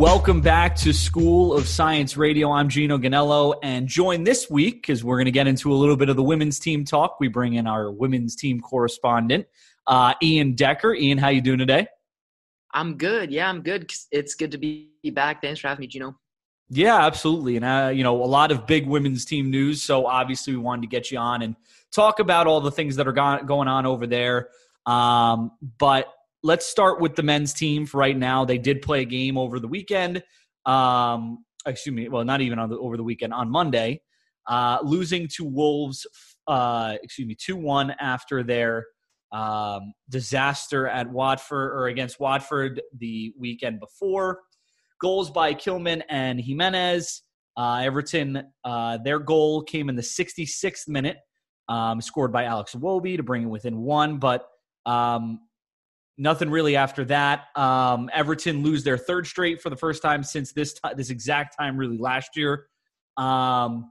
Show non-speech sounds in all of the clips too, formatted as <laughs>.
Welcome back to School of Science Radio. I'm Gino Ganello, and join this week because we're going to get into a little bit of the women's team talk. We bring in our women's team correspondent, uh, Ian Decker. Ian, how you doing today? I'm good. Yeah, I'm good. It's good to be back. Thanks for having me, Gino. Yeah, absolutely. And, uh, you know, a lot of big women's team news. So obviously, we wanted to get you on and talk about all the things that are go- going on over there. Um, but let's start with the men's team for right now. They did play a game over the weekend. Um, excuse me. Well, not even on the, over the weekend on Monday, uh, losing to Wolves. Uh, excuse me, two one after their um, disaster at Watford or against Watford the weekend before. Goals by Kilman and Jimenez. Uh, Everton, uh, their goal came in the 66th minute, um, scored by Alex Iwobi to bring it within one. But um, nothing really after that. Um, Everton lose their third straight for the first time since this t- this exact time, really last year, um,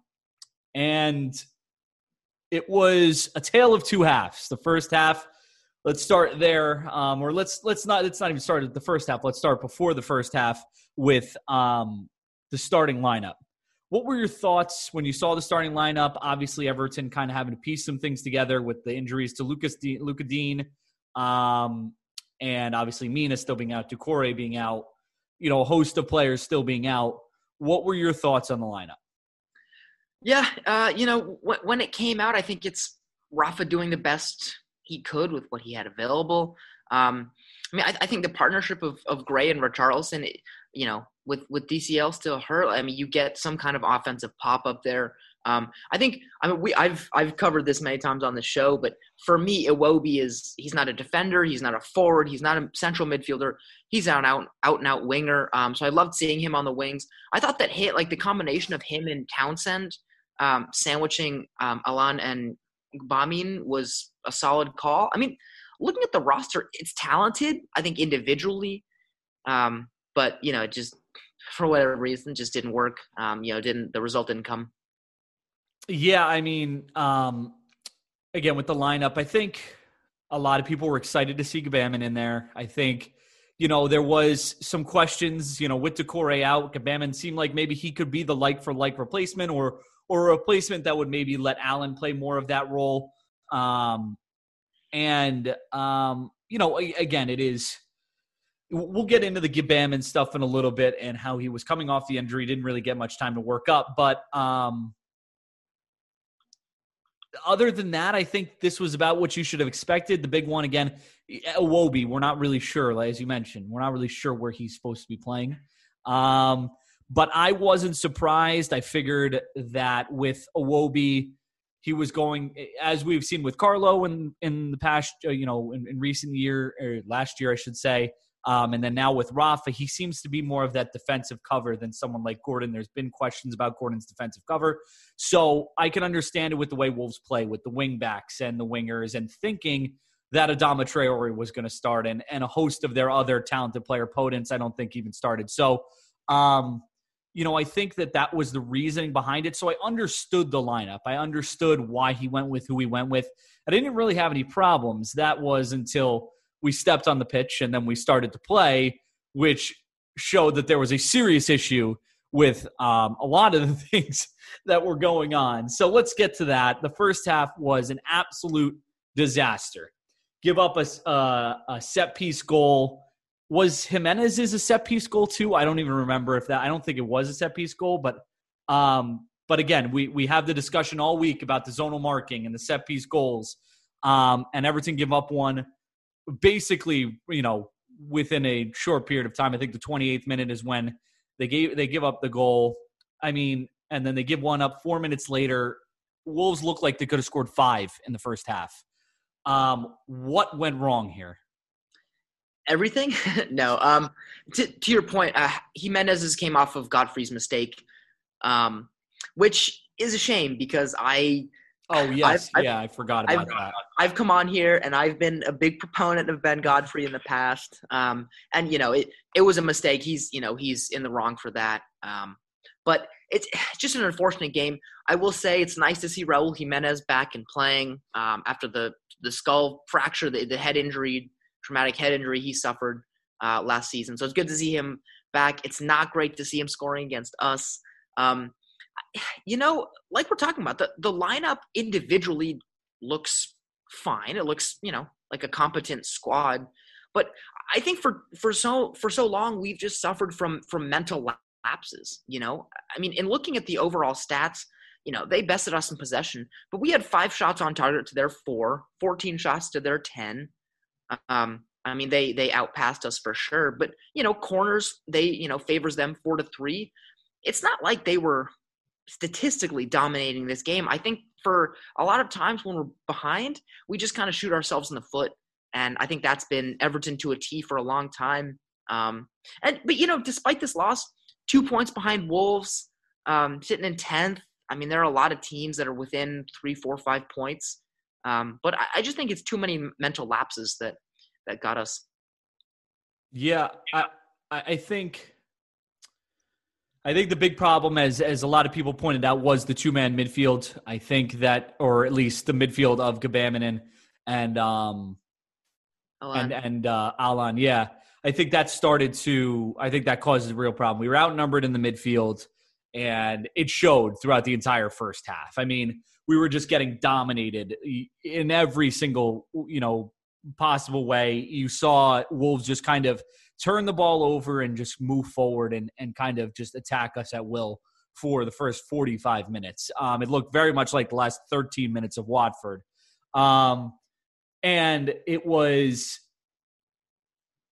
and it was a tale of two halves. The first half, let's start there, um, or let's let's not let's not even start at the first half. Let's start before the first half with um, the starting lineup. What were your thoughts when you saw the starting lineup? Obviously, Everton kind of having to piece some things together with the injuries to Lucas De- Lucas Digne um, and obviously Mina still being out, Doucouré being out, you know, a host of players still being out. What were your thoughts on the lineup? Yeah, uh, you know, when it came out, I think it's Rafa doing the best he could with what he had available. Um, I mean, I, I, think the partnership of, of Gray and Richarlison, you know, with with DCL still hurt. I mean, you get some kind of offensive pop up there. Um, I think I mean we I've I've covered this many times on the show, but for me, Iwobi is he's not a defender, he's not a forward, he's not a central midfielder. He's an out out and out winger. Um, so I loved seeing him on the wings. I thought that hit like the combination of him and Townsend um, sandwiching um, Allan and Gbamin was a solid call. I mean, looking at the roster, it's talented. I think individually, um, but you know, just for whatever reason, just didn't work. Um, you know, didn't the result didn't come. Yeah, I mean, um, again with the lineup, I think a lot of people were excited to see Gbamin in there. I think, you know, there was some questions, you know, with Doucouré out, Gbamin seemed like maybe he could be the like for like replacement or or a replacement that would maybe let Allan play more of that role. Um, and um, you know, again, it is. We'll get into the Gbamin stuff in a little bit and how he was coming off the injury, didn't really get much time to work up, but um, other than that, I think this was about what you should have expected. The big one again, Iwobi. We're not really sure, like, as you mentioned, we're not really sure where he's supposed to be playing. Um, but I wasn't surprised. I figured that with Iwobi, he was going as we've seen with Carlo in in the past, uh, you know, in, in recent year or last year, I should say. Um, and then now with Rafa, he seems to be more of that defensive cover than someone like Gordon. There's been questions about Gordon's defensive cover. So I can understand it with the way Wolves play with the wing backs and the wingers and thinking that Adama Traore was going to start and, and a host of their other talented player, Podence, I don't think even started. So, um, you know, I think that that was the reasoning behind it. So I understood the lineup. I understood why he went with who he went with. I didn't really have any problems. That was until we stepped on the pitch and then we started to play, which showed that there was a serious issue with um, a lot of the <laughs> things that were going on. So let's get to that. The first half was an absolute disaster. Give up a, uh, a set piece goal. Was Jimenez's a set piece goal too? I don't even remember if that. I don't think it was a set piece goal, but um, but again, we we have the discussion all week about the zonal marking and the set piece goals. Um, and Everton give up one basically, you know, within a short period of time. I think the 28th minute is when they gave they give up the goal. I mean, and then they give one up four minutes later. Wolves look like they could have scored five in the first half. Um, what went wrong here? Everything? <laughs> no. Um, to, to your point, uh, Jimenez's came off of Godfrey's mistake, um, which is a shame because I Oh yes, I've, yeah, I've, I forgot about I've, that. I've come on here and I've been a big proponent of Ben Godfrey in the past, um, and you know it it was a mistake. He's you know he's in the wrong for that. Um, but it's <sighs> just an unfortunate game. I will say it's nice to see Raul Jimenez back and playing um, after the the skull fracture, the, the head injury, traumatic head injury he suffered uh, last season. So it's good to see him back. It's not great to see him scoring against us. Um, you know, like we're talking about, the, the lineup individually looks fine. It looks, you know, like a competent squad. But I think for for so for so long we've just suffered from from mental lapses. You know, I mean, in looking at the overall stats, you know, they bested us in possession, but we had five shots on target to their four, 14 shots to their 10. Um, I mean, they they outpassed us for sure. But you know, corners they you know favors them four to three. It's not like they were statistically dominating this game. I think for a lot of times when we're behind, we just kind of shoot ourselves in the foot, and I think that's been Everton to a T for a long time. Um, and but you know, despite this loss, two points behind Wolves, um, sitting in tenth. I mean, there are a lot of teams that are within three, four, five points. Um, but I, I just think it's too many mental lapses that that got us. Yeah, I I think I think the big problem, as as a lot of people pointed out, was the two man midfield. I think that, or at least the midfield of Gbamin and um Allan. and and uh, Allan. Yeah, I think that started to. I think that causes a real problem. We were outnumbered in the midfield, and it showed throughout the entire first half. I mean, we were just getting dominated in every single you know possible way. You saw Wolves just kind of turn the ball over and just move forward and, and kind of just attack us at will for the first 45 minutes. Um, it looked very much like the last 13 minutes of Watford. Um, and it was,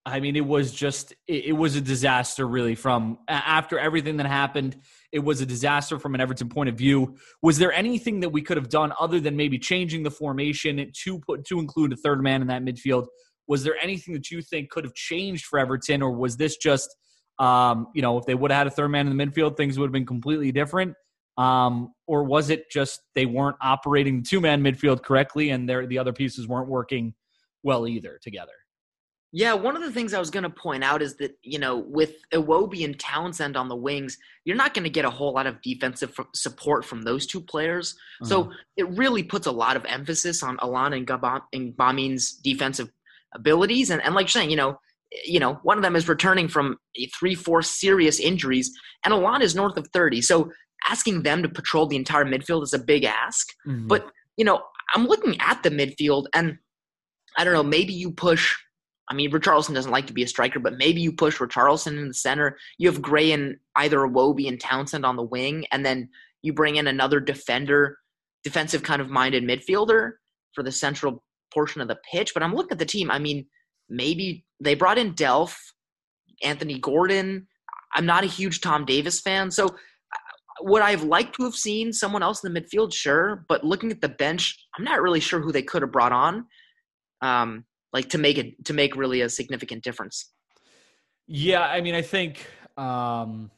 I mean, it was just, it, it was a disaster really from after everything that happened. It was a disaster from an Everton point of view. Was there anything that we could have done other than maybe changing the formation to put to include a third man in that midfield? Was there anything that you think could have changed for Everton, or was this just, um, you know, if they would have had a third man in the midfield, things would have been completely different? Um, or was it just they weren't operating the two man midfield correctly and the other pieces weren't working well either together? Yeah, one of the things I was going to point out is that, you know, with Iwobi and Townsend on the wings, you're not going to get a whole lot of defensive support from those two players. Uh-huh. So it really puts a lot of emphasis on Allan and Gbamin's defensive abilities. And, and like you're saying, you know, you know, one of them is returning from three, four serious injuries, and Allan is north of 30. So asking them to patrol the entire midfield is a big ask. Mm-hmm. But, you know, I'm looking at the midfield, and I don't know, maybe you push. I mean, Richarlison doesn't like to be a striker, but maybe you push Richarlison in the center. You have Gray and either Iwobi and Townsend on the wing, and then you bring in another defender, defensive kind of minded midfielder for the central portion of the pitch. But I'm looking at the team. I mean, maybe they brought in Delph, Anthony Gordon. I'm not a huge Tom Davies fan, so uh, would I have liked to have seen someone else in the midfield? Sure, but looking at the bench, I'm not really sure who they could have brought on, um, like to make it to make really a significant difference. Yeah, I mean, I think, um,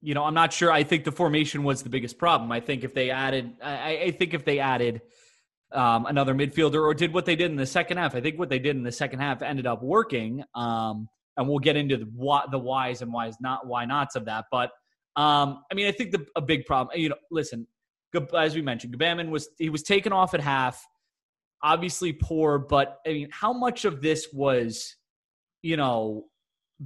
you know, I'm not sure. I think the formation was the biggest problem. I think if they added, I, I think if they added um, another midfielder or did what they did in the second half. I think what they did in the second half ended up working. Um, and we'll get into the, why, the whys and whys not why nots of that. But um, I mean, I think the, a big problem. You know, listen, as we mentioned, Gbamin was he was taken off at half. Obviously poor, but I mean, how much of this was, you know,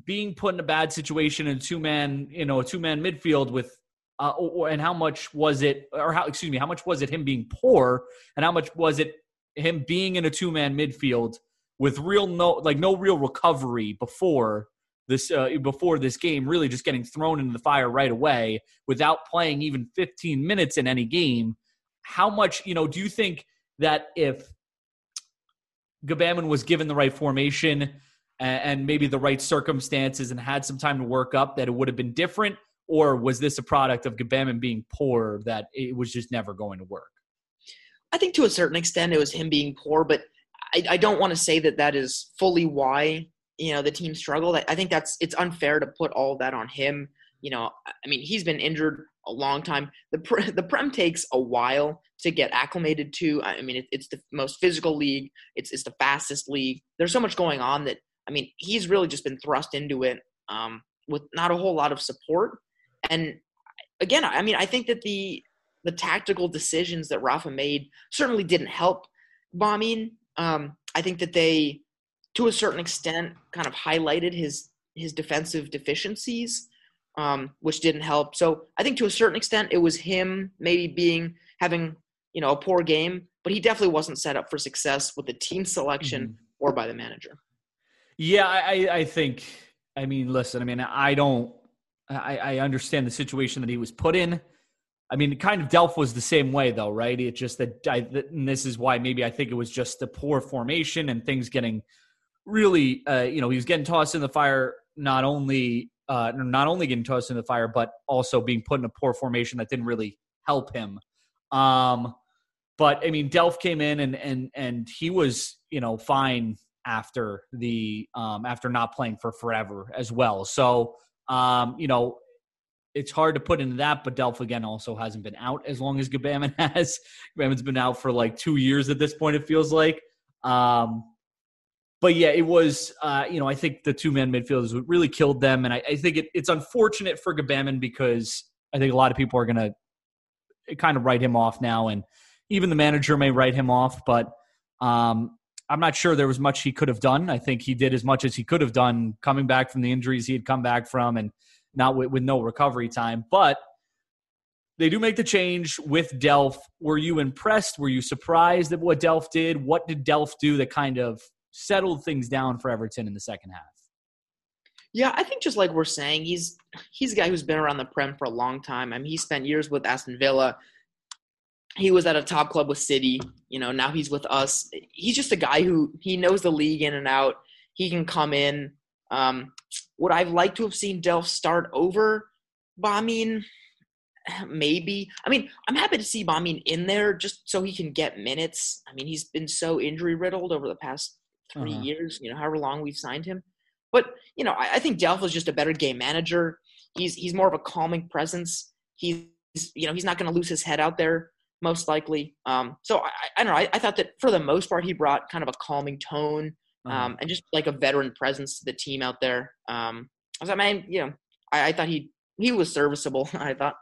being put in a bad situation in two man, you know, a two man midfield with uh, or, and how much was it, or how, excuse me, how much was it him being poor, and how much was it him being in a two man midfield with real no, like no real recovery before this, uh, before this game, really just getting thrown into the fire right away without playing even 15 minutes in any game. How much, you know, do you think that if Gbamin was given the right formation and maybe the right circumstances and had some time to work up, that it would have been different? Or was this a product of Gbamin being poor that it was just never going to work? I think to a certain extent it was him being poor, but I, I don't want to say that that is fully why you know the team struggled. I, I think that's it's unfair to put all that on him. You know, I mean, he's been injured a long time. The <laughs> the Prem takes a while to get acclimated to. I mean, it, it's the most physical league. It's it's the fastest league. There's so much going on that I mean, he's really just been thrust into it um, with not a whole lot of support. And again, I mean, I think that the the tactical decisions that Rafa made certainly didn't help Gbamin. Um, I think that they, to a certain extent, kind of highlighted his his defensive deficiencies, um, which didn't help. So I think to a certain extent it was him maybe being having you know a poor game, but he definitely wasn't set up for success with the team selection mm-hmm. or by the manager. Yeah, I, I think. I mean, listen. I mean, I don't. I, I understand the situation that he was put in. I mean, kind of Delph was the same way, though, right? It just that, I, and this is why maybe I think it was just the poor formation and things getting really, uh, you know, he was getting tossed in the fire, not only uh, not only getting tossed in the fire, but also being put in a poor formation that didn't really help him. Um, but I mean, Delph came in and and and he was, you know, fine after the um, after not playing for forever as well. So, um, you know, it's hard to put into that, but Delph again also hasn't been out as long as Gbamin <laughs> has. Gbamin's been out for like two years at this point, it feels like. Um, but yeah, it was, uh, you know, I think the two man midfielders really killed them. And I, I think it, it's unfortunate for Gbamin because I think a lot of people are going to kind of write him off now. And even the manager may write him off, but um, I'm not sure there was much he could have done. I think he did as much as he could have done coming back from the injuries he had come back from and not with, with no recovery time. But they do make the change with Delph. Were you impressed? Were you surprised at what Delph did? What did Delph do that kind of settled things down for Everton in the second half? Yeah, I think just like we're saying, he's he's a guy who's been around the Prem for a long time. I mean, he spent years with Aston Villa he was at a top club with City. You know, now he's with us. He's just a guy who he knows the league in and out. He can come in. Um, would I've liked to have seen Delph start over Gbamin? <sighs> Maybe. I mean, I'm happy to see Gbamin in there just so he can get minutes. I mean, he's been so injury riddled over the past 3 uh-huh. years. You know, however long we've signed him. But you know, I, I think Delph is just a better game manager. He's he's more of a calming presence. He's you know he's not going to lose his head out there most likely. Um, so I, I, don't know. I, I, thought that for the most part, he brought kind of a calming tone uh-huh. um, uh-huh. and just like a veteran presence to the team out there. Um, I was like, man, you know, I, I thought he he was serviceable. <laughs> I thought.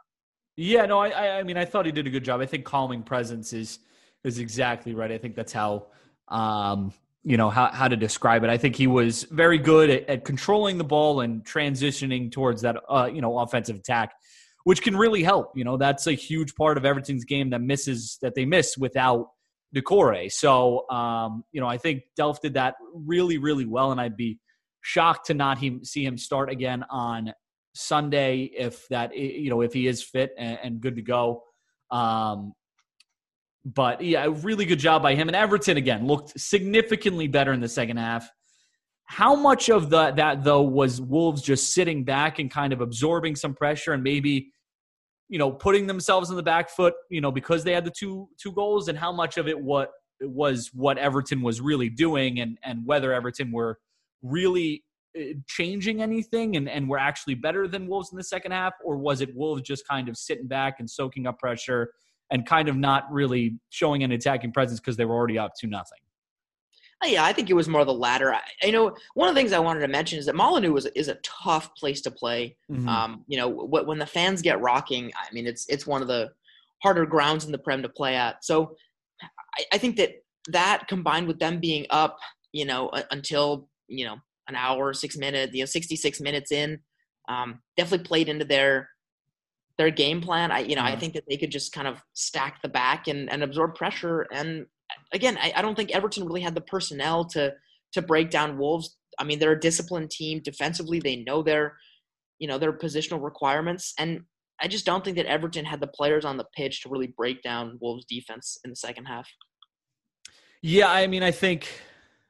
Yeah, no, I I mean, I thought he did a good job. I think calming presence is is exactly right. I think that's how um, you know how how to describe it. I think he was very good at, at controlling the ball and transitioning towards that uh, you know offensive attack which can really help. You know, that's a huge part of Everton's game that misses that they miss without Doucouré. So, um, you know, I think Delph did that really, really well, and I'd be shocked to not he, see him start again on Sunday if that you know if he is fit and, and good to go. Um, but yeah, really good job by him. And Everton again looked significantly better in the second half. How much of the, that though was Wolves just sitting back and kind of absorbing some pressure and maybe you know, putting themselves in the back foot, you know, because they had the two two goals, and how much of it what was what Everton was really doing, and and whether Everton were really uh, changing anything and, and were actually better than Wolves in the second half, or was it Wolves just kind of sitting back and soaking up pressure and kind of not really showing an attacking presence because they were already up to nothing? Uh, yeah, I think it was more the latter. I, I, know one of the things I wanted to mention is that Molineux is, is a tough place to play. Mm-hmm. Um, you know, when the fans get rocking, I mean, it's it's one of the harder grounds in the Prem to play at. So I, I think that that combined with them being up, you know, until you know an hour, six minutes, you know, sixty six minutes in, um, definitely played into their their game plan. I you know, I think that they could just kind of stack the back and, and absorb pressure and again, I, I don't think Everton really had the personnel to to break down Wolves. I mean, they're a disciplined team defensively. They know their, you know, their positional requirements, and I just don't think that Everton had the players on the pitch to really break down Wolves' defense in the second half. Yeah, I mean, I think,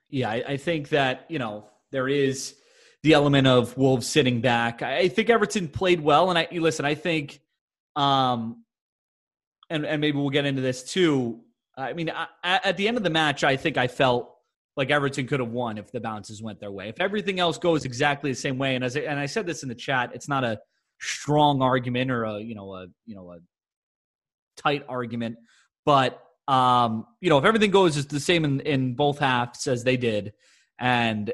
yeah, I, I think that you know there is the element of Wolves sitting back. I think Everton played well, and I listen. I think, um, and and maybe we'll get into this too. I mean, I, at the end of the match, I think I felt like Everton could have won if the bounces went their way. If everything else goes exactly the same way, and as I, and I said this in the chat, it's not a strong argument or a you know a you know a tight argument, but um, you know if everything goes the same in, in both halves as they did, and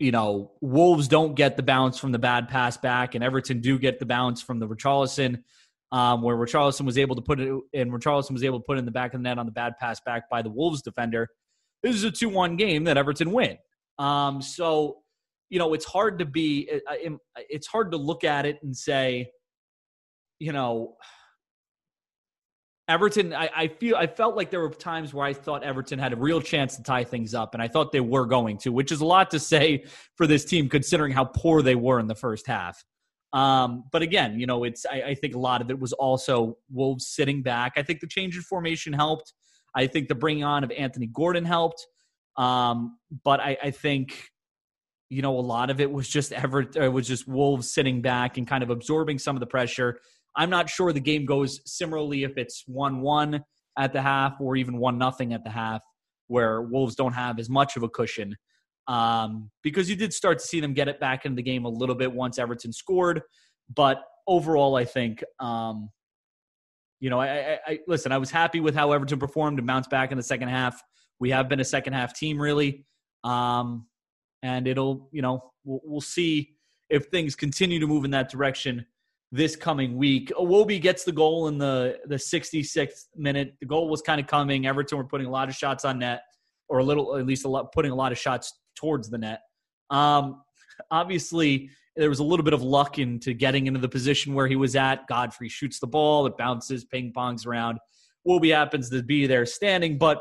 you know Wolves don't get the bounce from the bad pass back, and Everton do get the bounce from the Richarlison um, where Richarlison was able to put it, and Richarlison was able to put in the back of the net on the bad pass back by the Wolves defender. This is a 2 1 game that Everton win. Um, so, you know, it's hard to be, it's hard to look at it and say, you know, Everton, I, I, feel I felt like there were times where I thought Everton had a real chance to tie things up, and I thought they were going to, which is a lot to say for this team considering how poor they were in the first half. Um, but again, you know, it's I, I, think a lot of it was also Wolves sitting back. I think the change in formation helped. I think the bringing on of Anthony Gordon helped. Um, but I, I think you know a lot of it was just Everton. It was just Wolves sitting back and kind of absorbing some of the pressure I'm not sure the game goes similarly if it's 1 1 at the half or even 1 nothing at the half, where Wolves don't have as much of a cushion. Um, because you did start to see them get it back into the game a little bit once Everton scored. But overall, I think, um, you know, I, I, I listen, I was happy with how Everton performed and bounced back in the second half. We have been a second half team, really. Um, and it'll, you know, we'll, we'll see if things continue to move in that direction this coming week. Iwobi gets the goal in the the 66th minute. The goal was kind of coming. Everton were putting a lot of shots on net, or a little, at least a lot, putting a lot of shots towards the net. Um, obviously, there was a little bit of luck into getting into the position where he was at. Godfrey shoots the ball, it bounces, ping pongs around. Iwobi happens to be there standing, but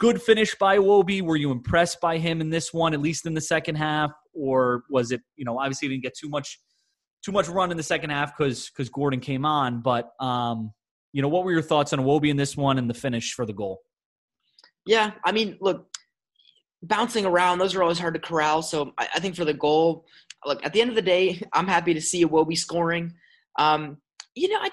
good finish by Iwobi. Were you impressed by him in this one, at least in the second half, or was it? You know, obviously, he didn't get too much too much run in the second half because because Gordon came on. But um, you know, what were your thoughts on Iwobi in this one and the finish for the goal? Yeah, I mean, look, bouncing around, those are always hard to corral. So I, I think for the goal, look, at the end of the day, I'm happy to see Iwobi scoring. Um, you know, I,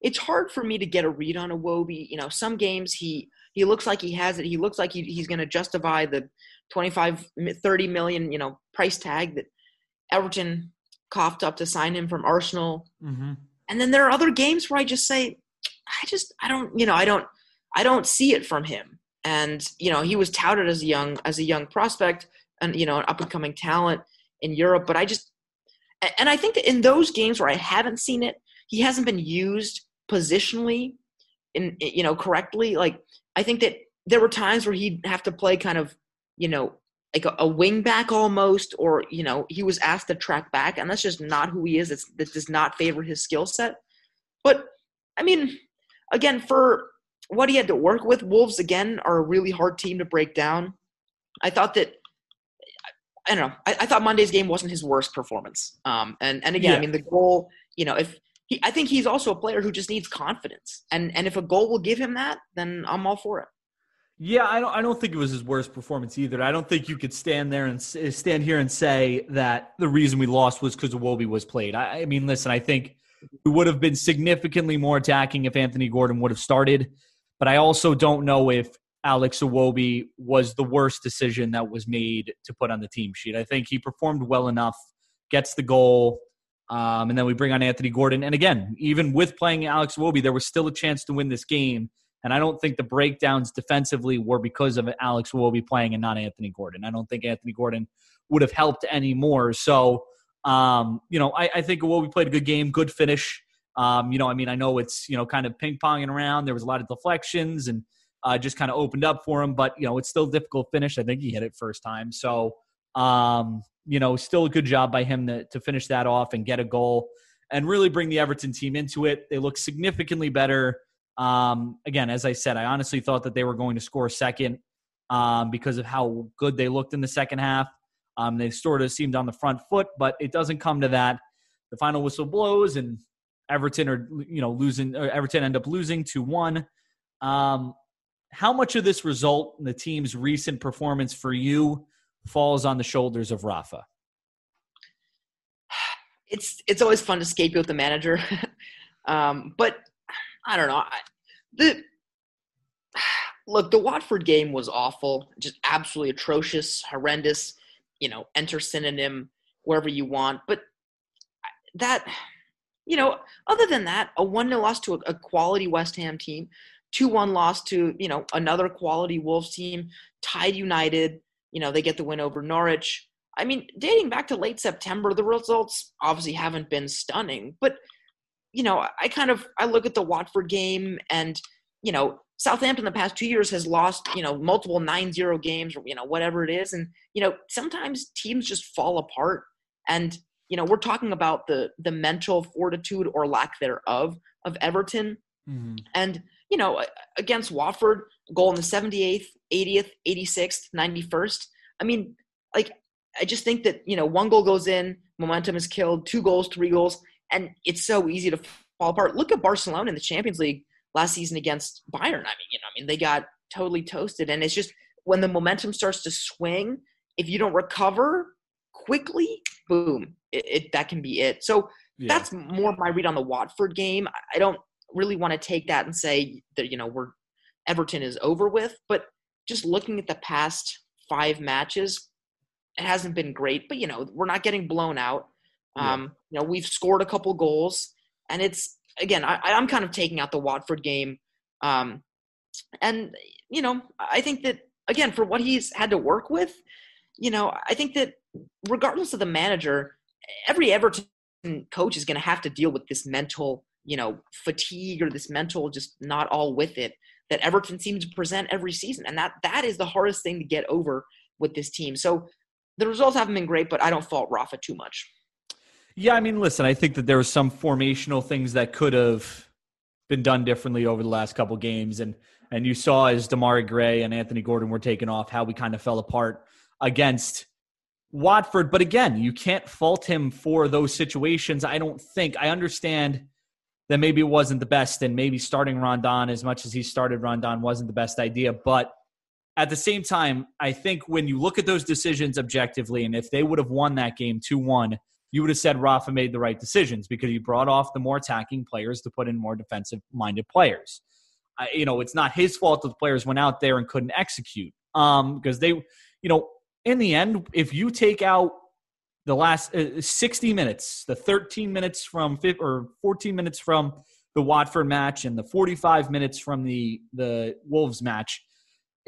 it's hard for me to get a read on Iwobi. You know, some games he he looks like he has it. He looks like he, he's going to justify the 25, 30 million, you know, price tag that Everton coughed up to sign him from Arsenal. Mm-hmm. And then there are other games where I just say, I just I don't you know I don't I don't see it from him. And you know he was touted as a young as a young prospect and you know an up and coming talent in Europe, but I just and I think that in those games where I haven't seen it, he hasn't been used positionally in you know correctly. Like I think that there were times where he'd have to play kind of you know like a, a wing back almost, or you know, he was asked to track back, and that's just not who he is. It's, that does not favor his skill set. But I mean, again, for what he had to work with, Wolves again are a really hard team to break down. I thought that I don't know. I, I thought Monday's game wasn't his worst performance. Um, and and again, yeah. I mean, the goal. You know, if he, I think he's also a player who just needs confidence, and and if a goal will give him that, then I'm all for it. Yeah, I don't. I don't think it was his worst performance either. I don't think you could stand there and stand here and say that the reason we lost was because Iwobi was played. I, I, mean, listen, I think we would have been significantly more attacking if Anthony Gordon would have started. But I also don't know if Alex Iwobi was the worst decision that was made to put on the team sheet. I think he performed well enough, gets the goal, um, and then we bring on Anthony Gordon. And again, even with playing Alex Iwobi, there was still a chance to win this game and I don't think the breakdowns defensively were because of Alex Iwobi playing and not Anthony Gordon. I don't think Anthony Gordon would have helped any more. So, um, you know, I, I think Iwobi played a good game, good finish. Um, you know, I mean, I know it's, you know, kind of ping ponging around. There was a lot of deflections and uh, just kind of opened up for him, but, you know, it's still difficult finish. I think he hit it first time. So, um, you know, still a good job by him to, to finish that off and get a goal and really bring the Everton team into it. They look significantly better um, again, as I said, I honestly thought that they were going to score second um, because of how good they looked in the second half. Um, they sort of seemed on the front foot, but it doesn't come to that. The final whistle blows, and Everton are you know losing. Everton end up losing to one. Um, how much of this result in the team's recent performance for you falls on the shoulders of Rafa? <sighs> It's it's always fun to scapegoat the manager, <laughs> um, but I don't know. The <sighs> look, the Watford game was awful, just absolutely atrocious, horrendous. You know, enter synonym wherever you want, but that, you know, other than that, a one 0 loss to a, a quality West Ham team, two one loss to you know another quality Wolves team, tied United. You know, they get the win over Norwich. I mean, dating back to late September, the results obviously haven't been stunning, but you know, I kind of I look at the Watford game and you know Southampton the past two years has lost, you know, multiple 9-0 games or, you know, whatever it is. And, you know, sometimes teams just fall apart. And, you know, we're talking about the the mental fortitude or lack thereof of Everton. Mm-hmm. And, you know, against Watford, goal in the 78th, 80th, 86th, 91st. I mean, like, I just think that, you know, one goal goes in, momentum is killed, two goals, three goals, and it's so easy to fall apart. Look at Barcelona in the Champions League last season against Bayern. I mean, you know, I mean, they got totally toasted, and it's just when the momentum starts to swing, if you don't recover quickly, boom, it, it that can be it. So yeah. that's more my read on the Watford game. I don't really want to take that and say that you know we're Everton is over with, but just looking at the past five matches, it hasn't been great. But you know, we're not getting blown out. Um, You know, we've scored a couple goals, and it's again, I, I'm kind of taking out the Watford game. Um, and, you know, I think that, again, for what he's had to work with, you know, I think that regardless of the manager, every Everton coach is going to have to deal with this mental, you know, fatigue or this mental just not all with it that Everton seems to present every season. And that that is the hardest thing to get over with this team. So the results haven't been great, but I don't fault Rafa too much. Yeah, I mean, listen, I think that there were some formational things that could have been done differently over the last couple games, and and you saw as Demarai Gray and Anthony Gordon were taken off how we kind of fell apart against Watford. But again, you can't fault him for those situations. I don't think I understand that maybe it wasn't the best, and maybe starting Rondon as much as he started Rondon wasn't the best idea, but. At the same time, I think when you look at those decisions objectively, and if they would have won that game 2 1, you would have said Rafa made the right decisions because he brought off the more attacking players to put in more defensive minded players. I, you know, it's not his fault that the players went out there and couldn't execute um, because they, you know, in the end, if you take out the last uh, 60 minutes, the 13 minutes from or 14 minutes from the Watford match and the 45 minutes from the the Wolves match,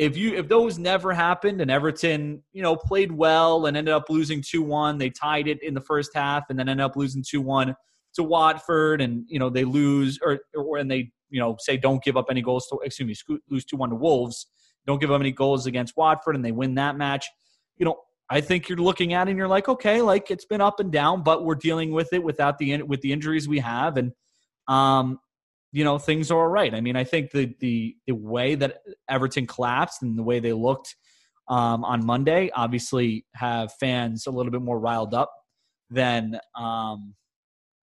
if you if those never happened and Everton, you know, played well and ended up losing 2-1, they tied it in the first half and then ended up losing 2-1 to Watford and, you know, they lose or or and they, you know, say don't give up any goals to excuse me, lose 2-1 to Wolves, don't give up any goals against Watford and they win that match. You know, I think you're looking at it and you're like, okay, like it's been up and down, but we're dealing with it without the with the injuries we have and um you know things are all right. I mean, I think the the the way that Everton collapsed and the way they looked um, on Monday obviously have fans a little bit more riled up than um,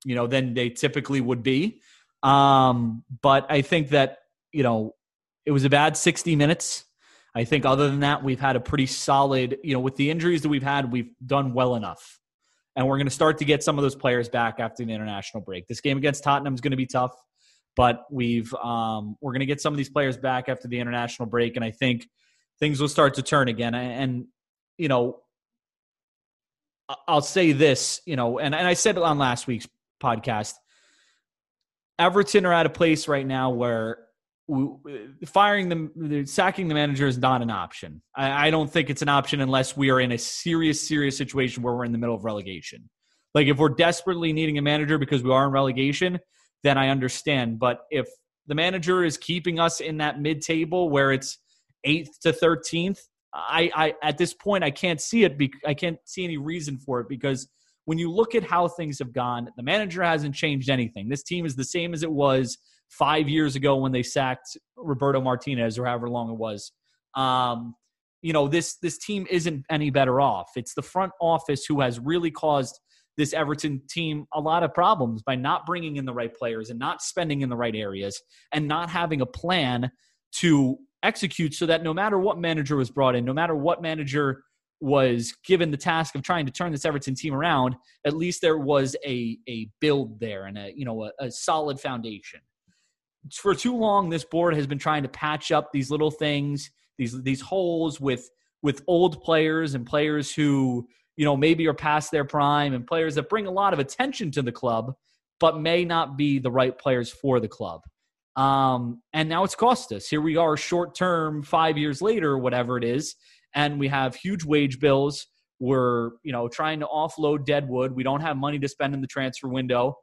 you know than they typically would be. Um, but I think that you know it was a bad 60 minutes. I think other than that, we've had a pretty solid. You know, with the injuries that we've had, we've done well enough, and we're going to start to get some of those players back after the international break. This game against Tottenham is going to be tough but we've um, we're going to get some of these players back after the international break, and I think things will start to turn again. And you know, I'll say this, you know, and, and I said it on last week's podcast. Everton are at a place right now where Uh, firing them, sacking the manager is not an option. I, I, don't think it's an option unless we are in a serious, serious situation where we're in the middle of relegation. Like if we're desperately needing a manager because we are in relegation, then I understand. But if the manager is keeping us in that mid table where it's eighth to 13th, I, I at this point I can't see it. Be, I can't see any reason for it because when you look at how things have gone, the manager hasn't changed anything. This team is the same as it was five years ago when they sacked Roberto Martinez or however long it was. Um, you know this this team isn't any better off. It's the front office who has really caused this Everton team a lot of problems by not bringing in the right players and not spending in the right areas and not having a plan to execute so that no matter what manager was brought in, no matter what manager was given the task of trying to turn this Everton team around, at least there was a a build there and a you know a, a solid foundation. For too long, this board has been trying to patch up these little things, these these holes with with old players and players who you know, maybe are past their prime and players that bring a lot of attention to the club, but may not be the right players for the club. Um, and now it's cost us. Here we are, short term, five years later, whatever it is, and we have huge wage bills. We're, you know, trying to offload Deadwood. We don't have money to spend in the transfer window.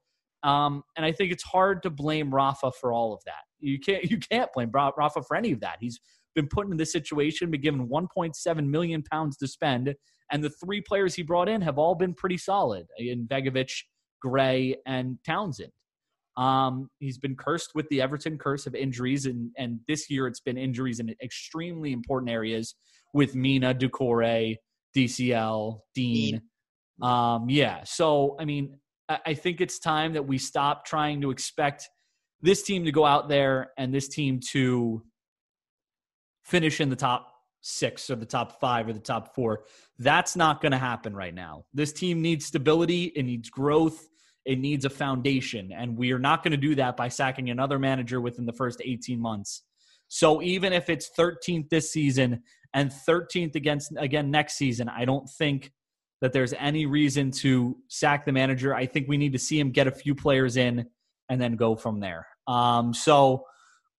Um, and I think it's hard to blame Rafa for all of that. You can't you can't blame Rafa for any of that. He's been put in this situation, been given 1.7 million pounds to spend, and the three players he brought in have all been pretty solid in Begovic, Gray, and Townsend. Um, he's been cursed with the Everton curse of injuries, and and this year it's been injuries in extremely important areas with Mina, Doucouré, DCL, Digne. Um, yeah, so I mean, I, think it's time that we stop trying to expect this team to go out there and this team to finish in the top six or the top five or the top four. That's not going to happen right now. This team needs stability, it needs growth, it needs a foundation. And we are not going to do that by sacking another manager within the first 18 months. So even if it's 13th this season and 13th against again next season, I don't think that there's any reason to sack the manager. I think we need to see him get a few players in and then go from there. Um, so,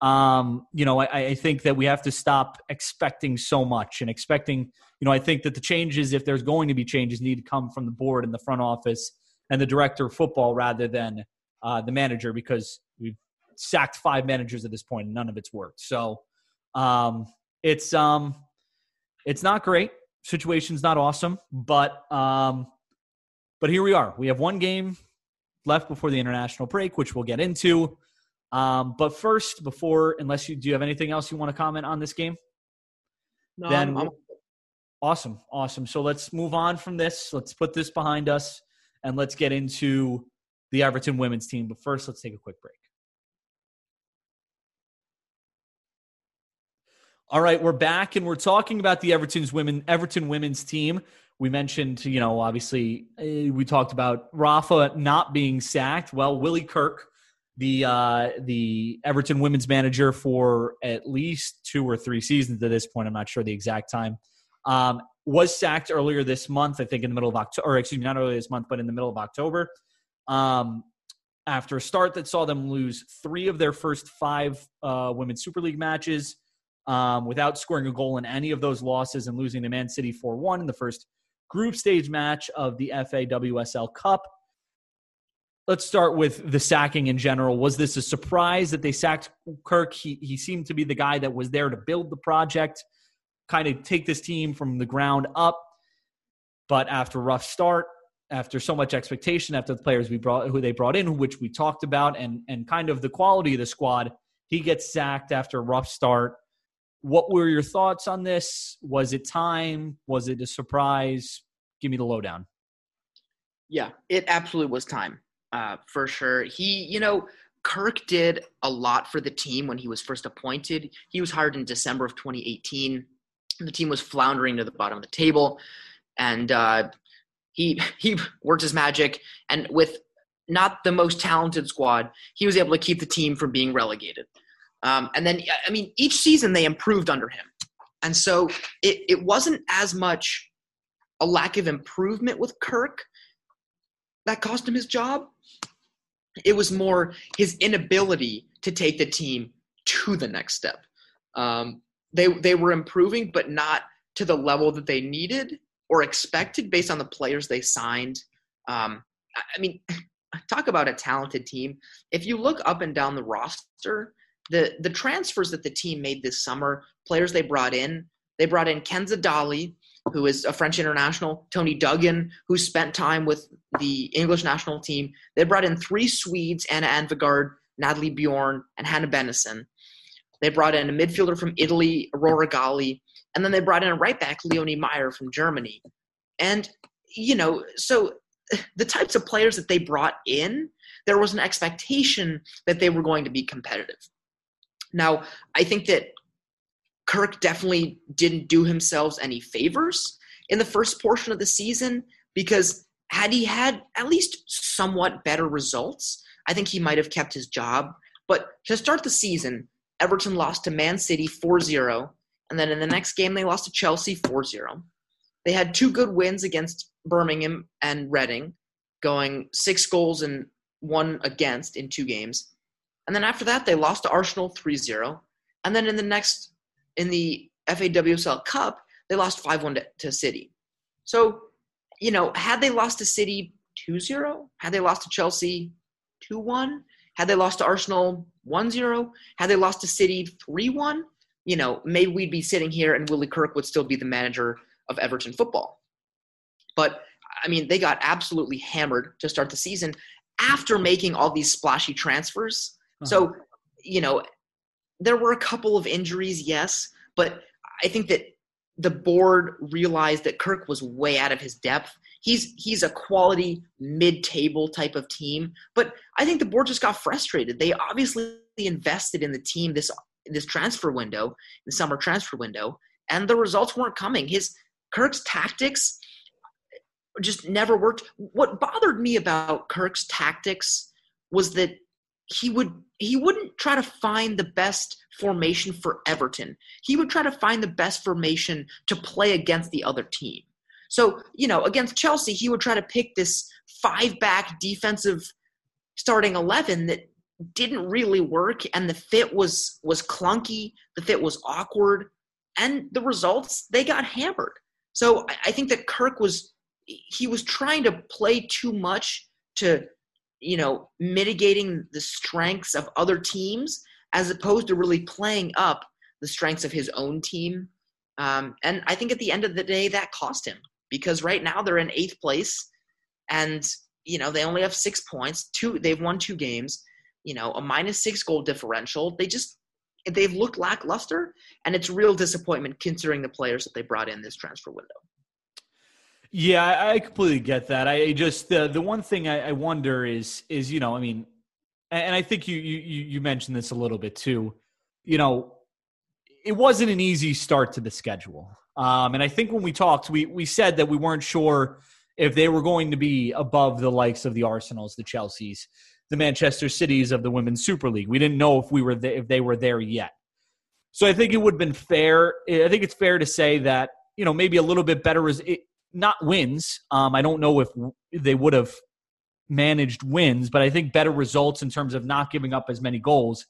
um, you know, I, I, think that we have to stop expecting so much and expecting, you know, I think that the changes, if there's going to be changes, need to come from the board and the front office and the director of football rather than uh, the manager because we've sacked five managers at this point and none of it's worked. So um, it's um, it's not great. Situation's not awesome, but um, but here we are. We have one game left before the international break, which we'll get into. Um, but first, before unless you do you have anything else you want to comment on this game? No, then I'm, awesome, awesome. So let's move on from this. Let's put this behind us and let's get into the Everton women's team. But first, let's take a quick break. All right, we're back and we're talking about the Everton's women Everton women's team. We mentioned, you know, obviously eh, we talked about Rafa not being sacked. Well, Willie Kirk, the uh, the Everton women's manager for at least two or three seasons at this point. I'm not sure the exact time. Um, was sacked earlier this month, I think in the middle of October, or excuse me, not earlier this month, but in the middle of October. Um, after a start that saw them lose three of their first five uh, Women's Super League matches um, without scoring a goal in any of those losses and losing to Man City 4 1 in the first group stage match of the FAWSL Cup. Let's start with the sacking in general. Was this a surprise that they sacked Kirk? He, he seemed to be the guy that was there to build the project kind of take this team from the ground up. But after a rough start, after so much expectation, after the players we brought, who they brought in, which we talked about, and and kind of the quality of the squad, he gets sacked after a rough start. What were your thoughts on this? Was it time? Was it a surprise? Give me the lowdown. Yeah, it absolutely was time, uh, for sure. He, you know, Kirk did a lot for the team when he was first appointed. He was hired in December of 2018 the team was floundering to the bottom of the table, and uh, he <laughs> he worked his magic, and with not the most talented squad, he was able to keep the team from being relegated. Um, and then, I mean, each season they improved under him, and so it it wasn't as much a lack of improvement with Kirk that cost him his job. It was more his inability to take the team to the next step. Um, they they were improving, but not to the level that they needed or expected based on the players they signed. Um, I mean, <sighs> talk about a talented team. If you look up and down the roster, the the transfers that the team made this summer, players they brought in, they brought in Kenza Dali, who is a French international, Toni Duggan, who spent time with the English national team. They brought in three Swedes, Anna Anvegard, Natalie Bjorn, and Hanna Bennison. They brought in a midfielder from Italy, Aurora Galli, and then they brought in a right back, Leonie Maier from Germany. And, you know, so the types of players that they brought in, there was an expectation that they were going to be competitive. Now, I think that Kirk definitely didn't do himself any favors in the first portion of the season because had he had at least somewhat better results, I think he might have kept his job. But to start the season, Everton lost to Man City 4 0. And then in the next game, they lost to Chelsea 4 0. They had two good wins against Birmingham and Reading, going six goals and one against in two games. And then after that, they lost to Arsenal 3 0. And then in the next, in the FAWSL Cup, they lost 5 1 to, City. So, you know, had they lost to City 2 0, had they lost to Chelsea 2 1, had they lost to Arsenal 1-0, had they lost to City 3-1, you know, maybe we'd be sitting here and Willie Kirk would still be the manager of Everton football. But I mean, they got absolutely hammered to start the season after making all these splashy transfers. Uh-huh. So, you know, there were a couple of injuries, yes, but I think that the board realized that Kirk was way out of his depth. He's he's a quality mid-table type of team, but I think the board just got frustrated. They obviously invested in the team this this transfer window, the summer transfer window, and the results weren't coming. His Kirk's tactics just never worked. What bothered me about Kirk's tactics was that he would he wouldn't try to find the best formation for Everton. He would try to find the best formation to play against the other team. So, you know, against Chelsea, he would try to pick this five back defensive starting 11 that didn't really work and the fit was was clunky, the fit was awkward, and the results they got hammered. So, I think that Kirk was he was trying to play too much to you know mitigating the strengths of other teams as opposed to really playing up the strengths of his own team. Um, and i think at the end of the day that cost him because right now they're in eighth place and you know they only have six points two they've won two games you know a minus six goal differential. They just they've looked lackluster and it's real disappointment considering the players that they brought in this transfer window yeah, I completely get that. I just the the one thing I, I wonder is is you know I mean, and I think you you you mentioned this a little bit too. You know, it wasn't an easy start to the schedule, um, and I think when we talked, we we said that we weren't sure if they were going to be above the likes of the Arsenals, the Chelseas, the Manchester Cities of the Women's Super League. We didn't know if we were th- if they were there yet. So I think it would have been fair. I think it's fair to say that you know maybe a little bit better is not wins. Um, I don't know if they would have managed wins, but I think better results in terms of not giving up as many goals.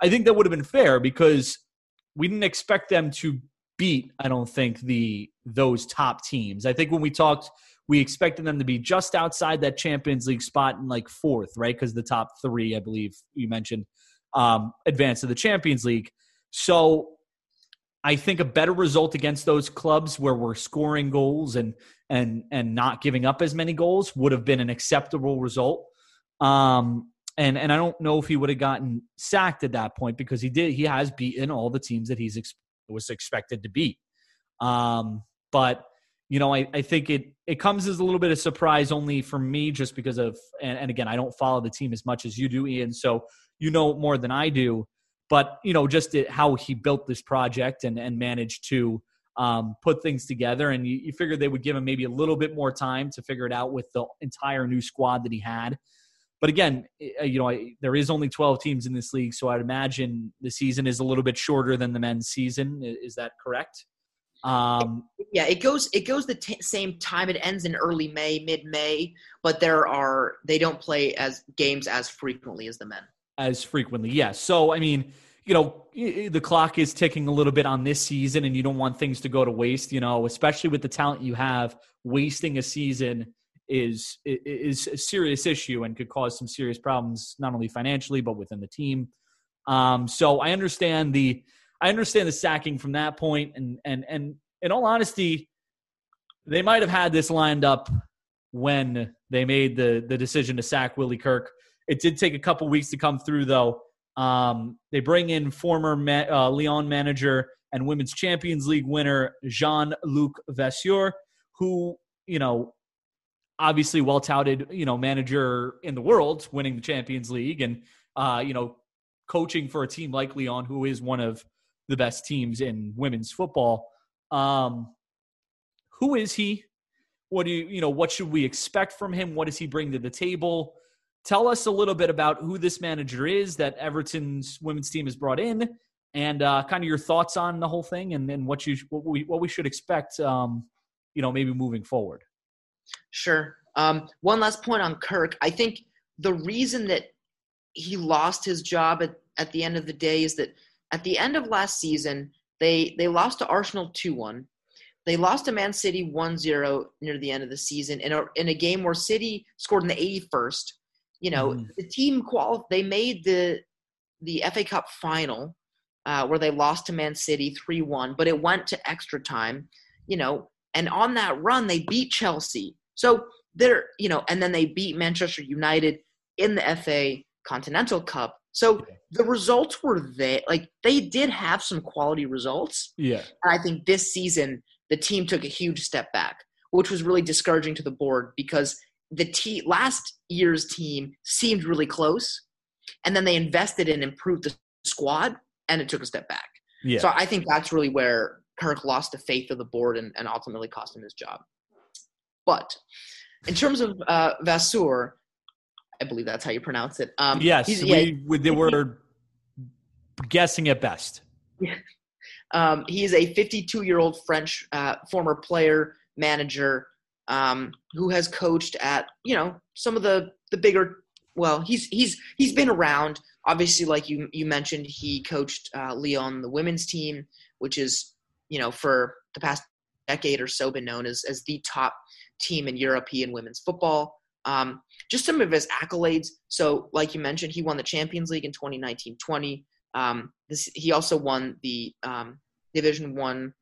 I think that would have been fair because we didn't expect them to beat. I don't think the those top teams. I think when we talked, we expected them to be just outside that Champions League spot in like fourth, right? Because the top three, I believe you mentioned, um, advance to the Champions League. So I think a better result against those clubs where we're scoring goals and and and not giving up as many goals would have been an acceptable result. Um, and and I don't know if he would have gotten sacked at that point because he did. He has beaten all the teams that he's ex- was expected to beat. Um, but you know, I, I think it it comes as a little bit of surprise only for me just because of and, and again I don't follow the team as much as you do, Ian. So you know more than I do but you know just how he built this project and and managed to um, put things together. And you, you figured they would give him maybe a little bit more time to figure it out with the entire new squad that he had. But again uh, you know I, there is only 12 teams in this league so i'd imagine the season is a little bit shorter than the men's season. Is that correct? Um, yeah, it goes it goes the t- same time. It ends in early May, mid May, but there are they don't play as games as frequently as the men as frequently. Yes. So, I mean, you know, the clock is ticking a little bit on this season, and you don't want things to go to waste. You know, especially with the talent you have, wasting a season is is a serious issue and could cause some serious problems, not only financially but within the team. Um, so I understand the I understand the sacking from that point, and and and in all honesty, they might have had this lined up when they made the the decision to sack Willie Kirk. It did take a couple weeks to come through, though. Um, they bring in former Ma- uh, Lyon manager and Women's Champions League winner Jean Luc Vasseur, who, you know, obviously well touted, you know, manager in the world, winning the Champions League and, uh, you know, coaching for a team like Lyon, who is one of the best teams in women's football. Um, who is he? What do you, you know, what should we expect from him? What does he bring to the table? Tell us a little bit about who this manager is that Everton's women's team has brought in, and uh, kind of your thoughts on the whole thing, and then what you what we what we should expect, um, you know, maybe moving forward. Sure. Um, one last point on Kirk. I think the reason that he lost his job at, at the end of the day is that at the end of last season, they they lost to Arsenal 2-1. They lost to Man City 1-0 near the end of the season in a, in a game where City scored in the 81st. You know, mm. the team qual they made the the FA Cup final uh, where they lost to Man City 3 1, but it went to extra time, you know, and on that run, they beat Chelsea. So they're, you know, and then they beat Manchester United in the FA Continental Cup. So the results were there. Like they did have some quality results. Yeah. And I think this season, the team took a huge step back, which was really discouraging to the board because the te- last year's team seemed really close. And then they invested and improved the squad and it took a step back. Yeah. So I think that's really where Kirk lost the faith of the board and, and ultimately cost him his job. But in terms of uh, Vasseur, I believe that's how you pronounce it. Um, yes, he's- we, we they were guessing at best. Um, he is a 52 year old French uh, former player, manager, um, who has coached at you know some of the the bigger. Well, he's he's he's been around. Obviously, like you you mentioned, he coached uh, Lyon, the women's team, which is you know for the past decade or so been known as as the top team in European women's football. Um, just some of his accolades. So, like you mentioned, he won the Champions League in 2019-20. Um, this, he also won the um, Division One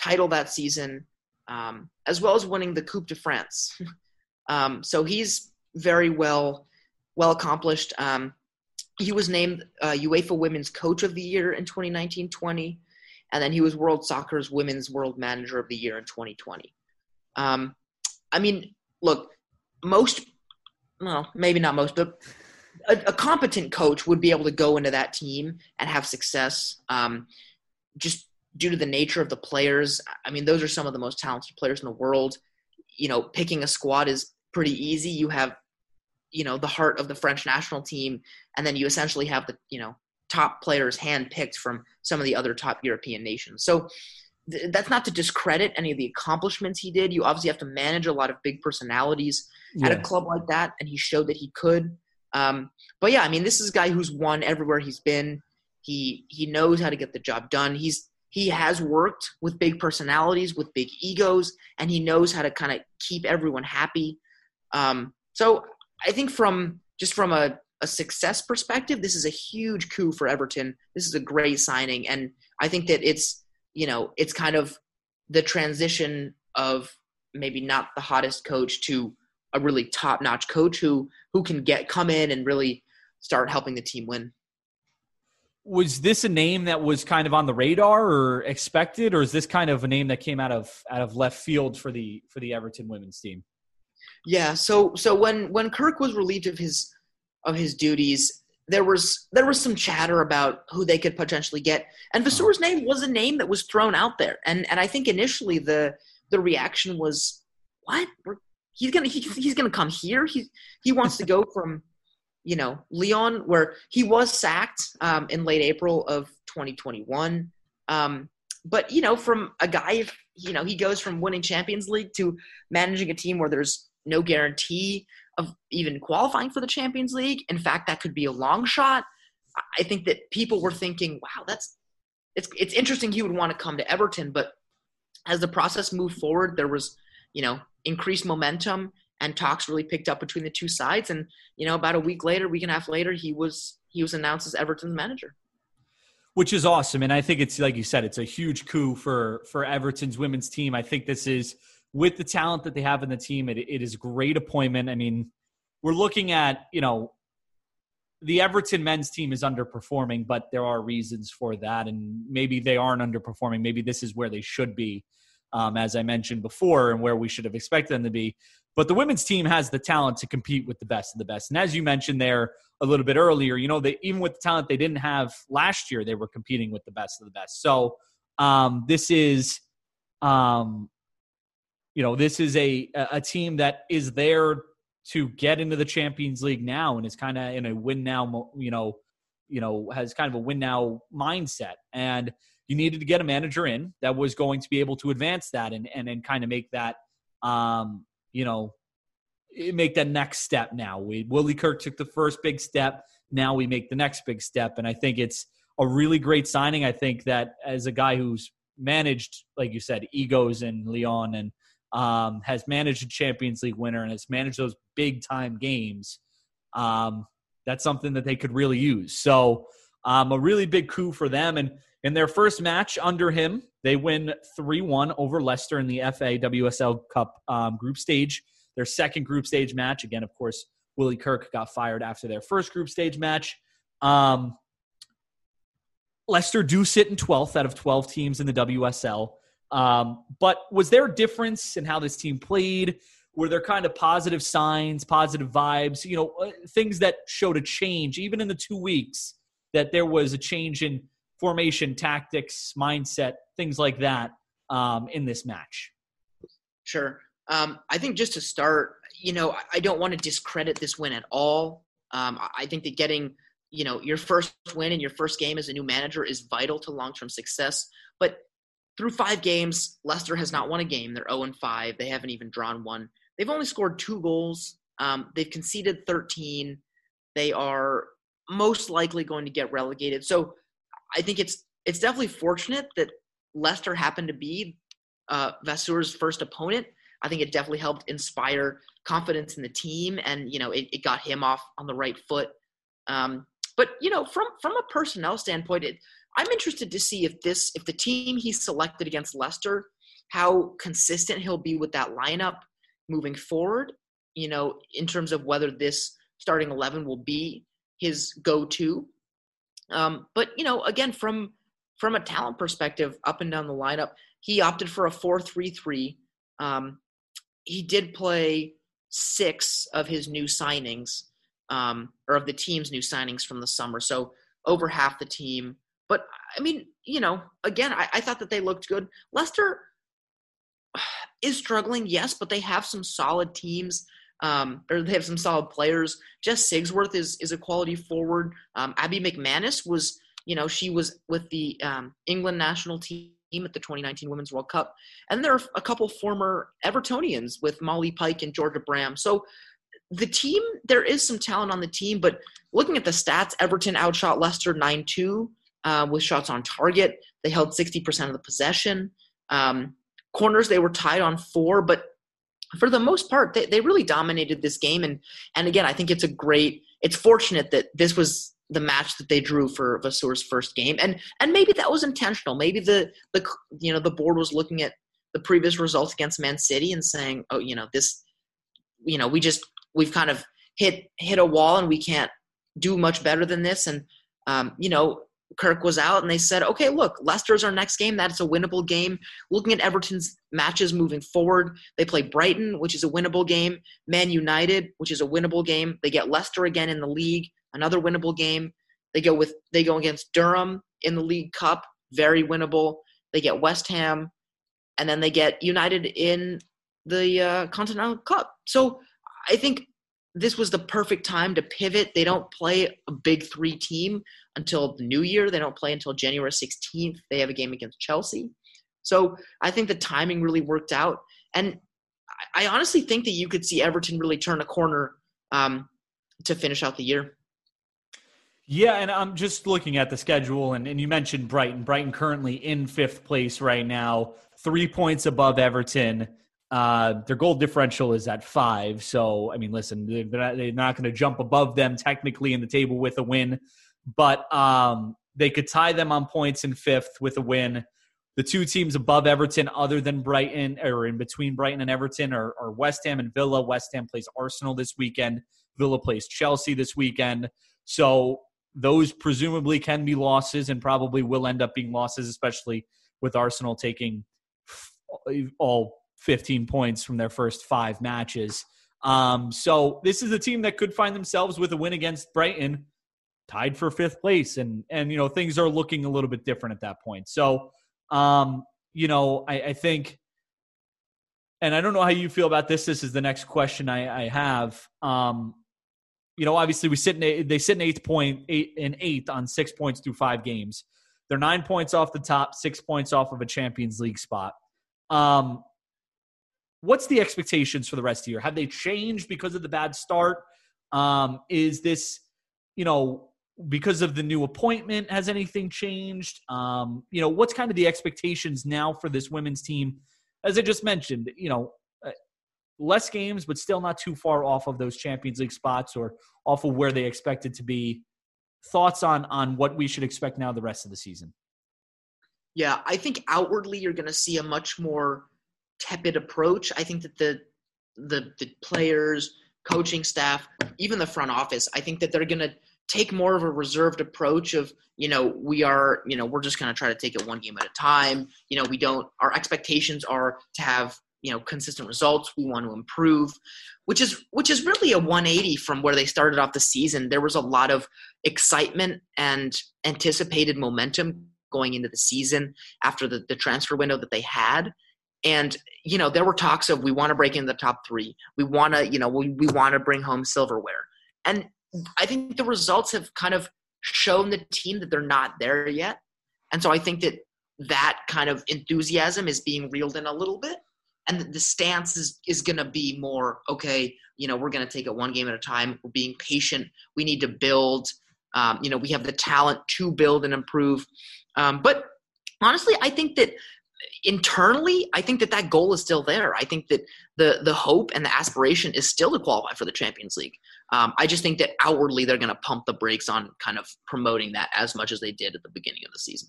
title that season, um, as well as winning the Coupe de France. <laughs> um, so he's very well well accomplished. Um, he was named uh, UEFA Women's Coach of the Year in 2019-20, and then he was World Soccer's Women's World Manager of the Year in 2020. Um, I mean, look, most, well, maybe not most, but a, a, competent coach would be able to go into that team and have success um, just due to the nature of the players. I mean, those are some of the most talented players in the world. You know, picking a squad is pretty easy. You have, you know, the heart of the French national team, and then you essentially have the, you know, top players handpicked from some of the other top European nations. So th- that's not to discredit any of the accomplishments he did. You obviously have to manage a lot of big personalities Yeah. at a club like that, and he showed that he could. Um, but yeah, I mean, this is a guy who's won everywhere he's been. He he knows how to get the job done. He's he has worked with big personalities, with big egos, and he knows how to kind of keep everyone happy. Um, so I think from just from a, a success perspective, this is a huge coup for Everton. This is a great signing, and I think that it's you know it's kind of the transition of maybe not the hottest coach to a really top notch coach who who can get come in and really start helping the team win. Was this a name that was kind of on the radar or expected, or is this kind of a name that came out of out of left field for the for the Everton women's team? Yeah, so so when when Kirk was relieved of his of his duties, there was there was some chatter about who they could potentially get, and uh-huh. Vasseur's name was a name that was thrown out there, and and I think initially the the reaction was, what? We're, he's gonna he, he's gonna come here? He he wants to go from you know Lyon, where he was sacked um, in late April of 2021. Um, but you know, from a guy, you know, he goes from winning Champions League to managing a team where there's no guarantee of even qualifying for the Champions League. In fact, that could be a long shot. I think that people were thinking, "Wow, that's it's it's interesting he would want to come to Everton." But as the process moved forward, there was you know increased momentum and talks really picked up between the two sides. And you know, about a week later, week and a half later, he was he was announced as Everton's manager which is awesome. And I think it's like you said, it's a huge coup for for Everton's women's team. I think this is with the talent that they have in the team. It, it is great appointment. I mean, we're looking at you know the Everton men's team is underperforming, but there are reasons for that, and maybe they aren't underperforming. Maybe this is where they should be, um, as I mentioned before, and where we should have expected them to be. But the women's team has the talent to compete with the best of the best. And as you mentioned there a little bit earlier, you know, they even with the talent they didn't have last year, they were competing with the best of the best. So um, this is, um, you know, this is a a team that is there to get into the Champions League now and is kind of in a win now, you know, you know, has kind of a win now mindset. And you needed to get a manager in that was going to be able to advance that and and, and kind of make that um, you know, make that next step now. We Willie Kirk took the first big step. Now we make the next big step. And I think it's a really great signing. I think that as a guy who's managed, like you said, egos in Lyon and um, has managed a Champions League winner and has managed those big time games, um, that's something that they could really use. So Um, a really big coup for them. And in their first match under him, they win 3 1 over Leicester in the FA WSL Cup um, group stage. Their second group stage match, again, of course, Willie Kirk got fired after their first group stage match. Um, Leicester do sit in 12th out of 12 teams in the WSL. Um, but was there a difference in how this team played? Were there kind of positive signs, positive vibes, you know, uh, things that showed a change, even in the two weeks, that there was a change in formation, tactics, mindset, things like that um, in this match? Sure. Um, I think just to start, you know, I don't want to discredit this win at all. Um, I think that getting, you know, your first win in your first game as a new manager is vital to long term success. But through five games, Leicester has not won a game. They're 0 5. They haven't even drawn one. They've only scored two goals. Um, they've conceded 13. They are most likely going to get relegated. So I think it's it's definitely fortunate that Leicester happened to be uh, Vasseurs' first opponent. I think it definitely helped inspire confidence in the team, and you know it, it got him off on the right foot. Um, but you know, from from a personnel standpoint, it, I'm interested to see if this if the team he selected against Leicester, how consistent he'll be with that lineup moving forward. You know, in terms of whether this starting eleven will be his go-to. Um, but you know, again, from from a talent perspective, up and down the lineup, he opted for a four-three-three. Um, he did play six of his new signings, um, or of the team's new signings from the summer. So over half the team. But I mean, you know, again, I, I thought that they looked good. Leicester <sighs> is struggling, yes, but they have some solid teams. Um, or they have some solid players. Jess Sigsworth is is a quality forward. Um, Abbie McManus was, you know, she was with the um, England national team at the 2019 Women's World Cup. And there are a couple former Evertonians with Molly Pike and Georgia Brougham. So the team, there is some talent on the team, but looking at the stats, Everton outshot Leicester 9 2 uh, with shots on target. They held 60% of the possession. Um, corners, they were tied on four, but for the most part, they, they really dominated this game. And, and again, I think it's a great, it's fortunate that this was the match that they drew for Vasseurs' first game, and and maybe that was intentional. Maybe the the you know the board was looking at the previous results against Man City and saying, oh, you know this, you know we just we've kind of hit hit a wall and we can't do much better than this. And um, you know Kirk was out, and they said, okay, look, Leicester's our next game. That's a winnable game. Looking at Everton's matches moving forward, they play Brighton, which is a winnable game. Man United, which is a winnable game. They get Leicester again in the league another winnable game. They go with they go against Durham in the League Cup, very winnable. They get West Ham, and then they get United in the uh, Continental Cup. So I think this was the perfect time to pivot. They don't play a big three team until the new year. They don't play until January 16th. They have a game against Chelsea. So I think the timing really worked out. And I honestly think that you could see Everton really turn a corner um, to finish out the year. Yeah, and I'm just looking at the schedule, and, and you mentioned Brighton. Brighton currently in fifth place right now, three points above Everton. Uh, their goal differential is at five. So, I mean, listen, they're not, not going to jump above them technically in the table with a win, but um, they could tie them on points in fifth with a win. The two teams above Everton, other than Brighton, or in between Brighton and Everton, are, are West Ham and Villa. West Ham plays Arsenal this weekend. Villa plays Chelsea this weekend. So those presumably can be losses and probably will end up being losses, especially with Arsenal taking all 15 points from their first five matches. Um, so this is a team that could find themselves with a win against Brighton, tied for fifth place, and and you know things are looking a little bit different at that point. So, um, you know, I, I think, and I don't know how you feel about this. This is the next question I, I have. Um, you know, obviously we sit in they sit in eighth point eight in eighth on six points through five games. They're nine points off the top, six points off of a Champions League spot. Um, what's the expectations for the rest of the year? Have they changed because of the bad start? Um, is this, you know, because of the new appointment? Has anything changed? Um, you know, what's kind of the expectations now for this women's team? As I just mentioned, you know, less games, but still not too far off of those Champions League spots or off of where they expected to be thoughts on on what we should expect now the rest of the season? Yeah, I think outwardly you're going to see a much more tepid approach. I think that the the the players, coaching staff, even the front office, I think that they're going to take more of a reserved approach of you know we are you know we're just going to try to take it one game at a time. You know we don't our expectations are to have you know consistent results. We want to improve which is which is really a 180 from where they started off the season. There was a lot of excitement and anticipated momentum going into the season after the, the transfer window that they had and you know there were talks of we want to break into the top three we want to you know we, we want to bring home silverware and I think the results have kind of shown the team that they're not there yet. And so I think that that kind of enthusiasm is being reeled in a little bit. And the stance is, is going to be more, okay, you know, we're going to take it one game at a time. We're being patient. We need to build. Um, you know, we have the talent to build and improve. Um, but honestly, I think that internally, I think that that goal is still there. I think that the the hope and the aspiration is still to qualify for the Champions League. Um, I just think that outwardly they're going to pump the brakes on kind of promoting that as much as they did at the beginning of the season.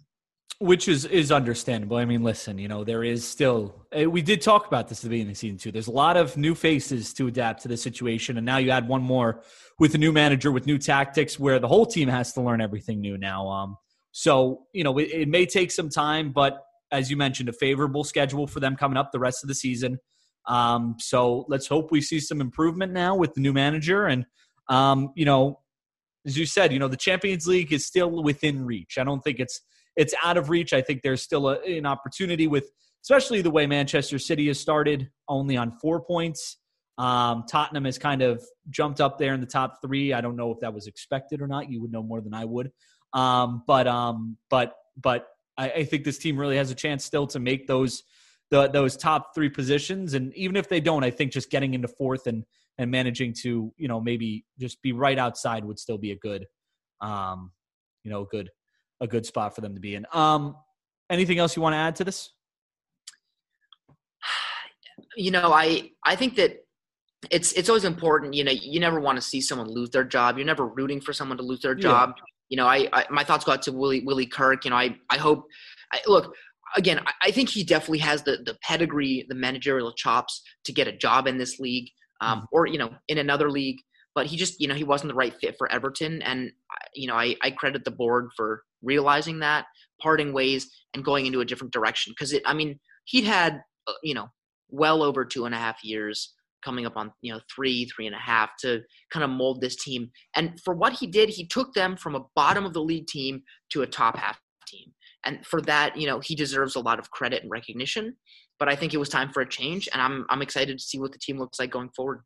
Which is is understandable. I mean, listen, you know, there is still eh, we did talk about this at the beginning of season two. There's a lot of new faces to adapt to the situation, and now you add one more with a new manager with new tactics, where the whole team has to learn everything new now. Um, so you know, it, it may take some time, but as you mentioned, a favorable schedule for them coming up the rest of the season. Um, so let's hope we see some improvement now with the new manager. And, um, you know, as you said, you know, the Champions League is still within reach. I don't think it's it's out of reach. I think there's still a, an opportunity with, especially the way Manchester City has started, only on four points. Um, Tottenham has kind of jumped up there in the top three. I don't know if that was expected or not. You would know more than I would. Um, but um, but but I, I think this team really has a chance still to make those the, those top three positions. And even if they don't, I think just getting into fourth and and managing to you know maybe just be right outside would still be a good, um, you know, good a good spot for them to be in. Um, anything else you want to add to this? <sighs> You know, I I think that it's it's always important. You know, you never want to see someone lose their job. You're never rooting for someone to lose their job. You know, I, I my thoughts go out to Willie Willie Kirk. You know, I I hope. I, look, again, I think he definitely has the the pedigree, the managerial chops to get a job in this league, um, mm-hmm. or you know, in another league. But he just, you know, he wasn't the right fit for Everton, and you know, I, I credit the board for realizing that, parting ways, and going into a different direction. Because it, I mean, he'd had, uh, you know, well over two and a half years coming up on you know three three and a half to kind of mold this team and for what he did he took them from a bottom of the league team to a top half team and for that, you know, he deserves a lot of credit and recognition. But I think it was time for a change, and I'm I'm excited to see what the team looks like going forward.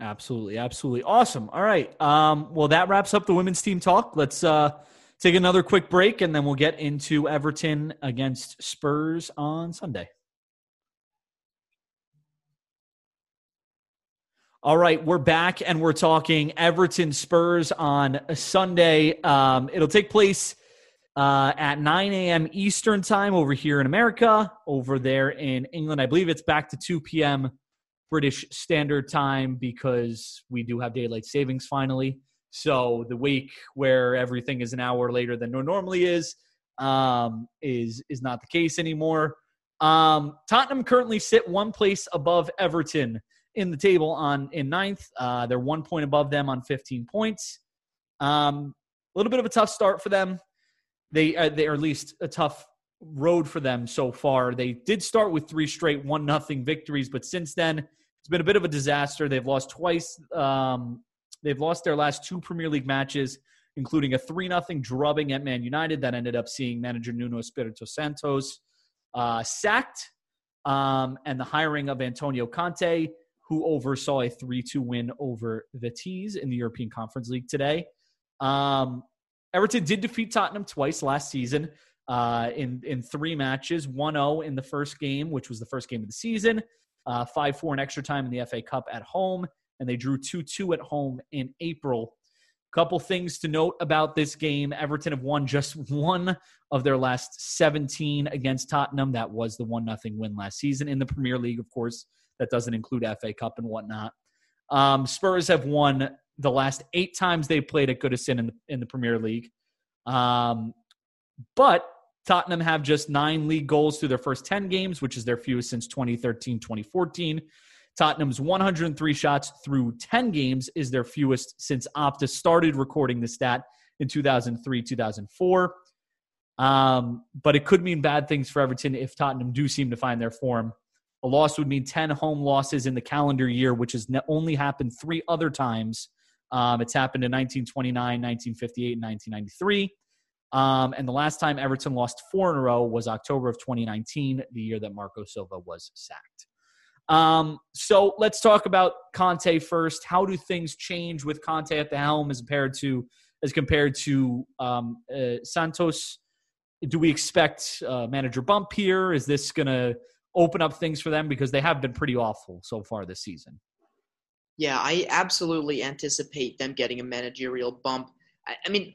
Absolutely, absolutely, awesome. All right, um, well, that wraps up the women's team talk. Let's uh, take another quick break, and then we'll get into Everton against Spurs on Sunday. All right, we're back and we're talking Everton Spurs on Sunday. Um, it'll take place uh, at 9 a.m. Eastern time over here in America. Over there in England, I believe it's back to 2 p.m. British Standard Time because we do have daylight savings finally. So the week where everything is an hour later than normally is um, is is not the case anymore. Um, Tottenham currently sit one place above Everton in the table on in ninth. Uh, they're one point above them on 15 points. Um, a little bit of a tough start for them they uh, they are at least a tough road for them so far. They did start with three straight one nothing victories, but since then it's been a bit of a disaster. They've lost twice. Um, they've lost their last two Premier League matches, including a three nothing drubbing at Man United that ended up seeing manager Nuno Espirito Santos uh, sacked, um, and the hiring of Antonio Conte, who oversaw a three two win over Vitesse in the European Conference League today. Um, Everton did defeat Tottenham twice last season uh, in in three matches. 1-0 in the first game, which was the first game of the season. Uh, 5-4 in extra time in the FA Cup at home, and they drew 2-2 at home in April. Couple things to note about this game. Everton have won just <laughs> one of their last 17 against Tottenham. That was the 1 0 win last season in the Premier League, of course. That doesn't include FA Cup and whatnot. Um, Spurs have won the last eight times they played at Goodison in the in the Premier League. Um, but Tottenham have just nine league goals through their first 10 games, which is their fewest since 2013 2014. Tottenham's 103 shots through 10 games is their fewest since Opta started recording the stat in 2003 2004. Um, but it could mean bad things for Everton if Tottenham do seem to find their form. A loss would mean 10 home losses in the calendar year, which has only happened three other times. Um, it's happened in 1929, 1958, and 1993. Um, and the last time Everton lost four in a row was October of 2019, the year that Marco Silva was sacked. Um, so let's talk about Conte first. How do things change with Conte at the helm as compared to as compared to um, uh, Santos? Do we expect uh, manager bump here? Is this going to open up things for them because they have been pretty awful so far this season? Yeah, I absolutely anticipate them getting a managerial bump. I, I mean,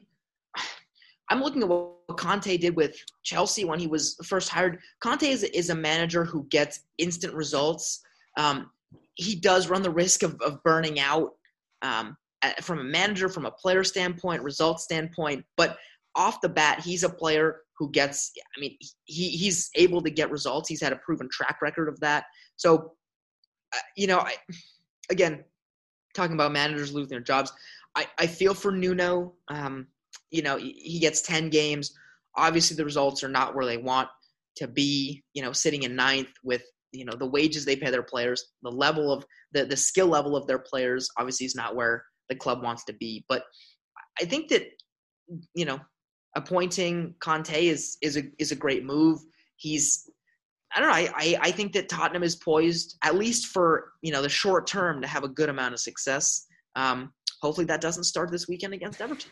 <sighs> I'm looking at what Conte did with Chelsea when he was first hired. Conte is, is a manager who gets instant results. Um, he does run the risk of, of burning out um, from a manager, from a player standpoint, result standpoint. But off the bat, he's a player who gets. I mean, he he's able to get results. He's had a proven track record of that. So, uh, you know, I, again, talking about managers losing their jobs, I, I feel for Nuno. Um, you know, he gets 10 games. Obviously, the results are not where they want to be, you know, sitting in ninth with, you know, the wages they pay their players, the level of the, the skill level of their players obviously is not where the club wants to be. But I think that, you know, appointing Conte is is a is a great move. He's I don't know. I, I, I think that Tottenham is poised, at least for you know the short term, to have a good amount of success. Um, hopefully, that doesn't start this weekend against Everton.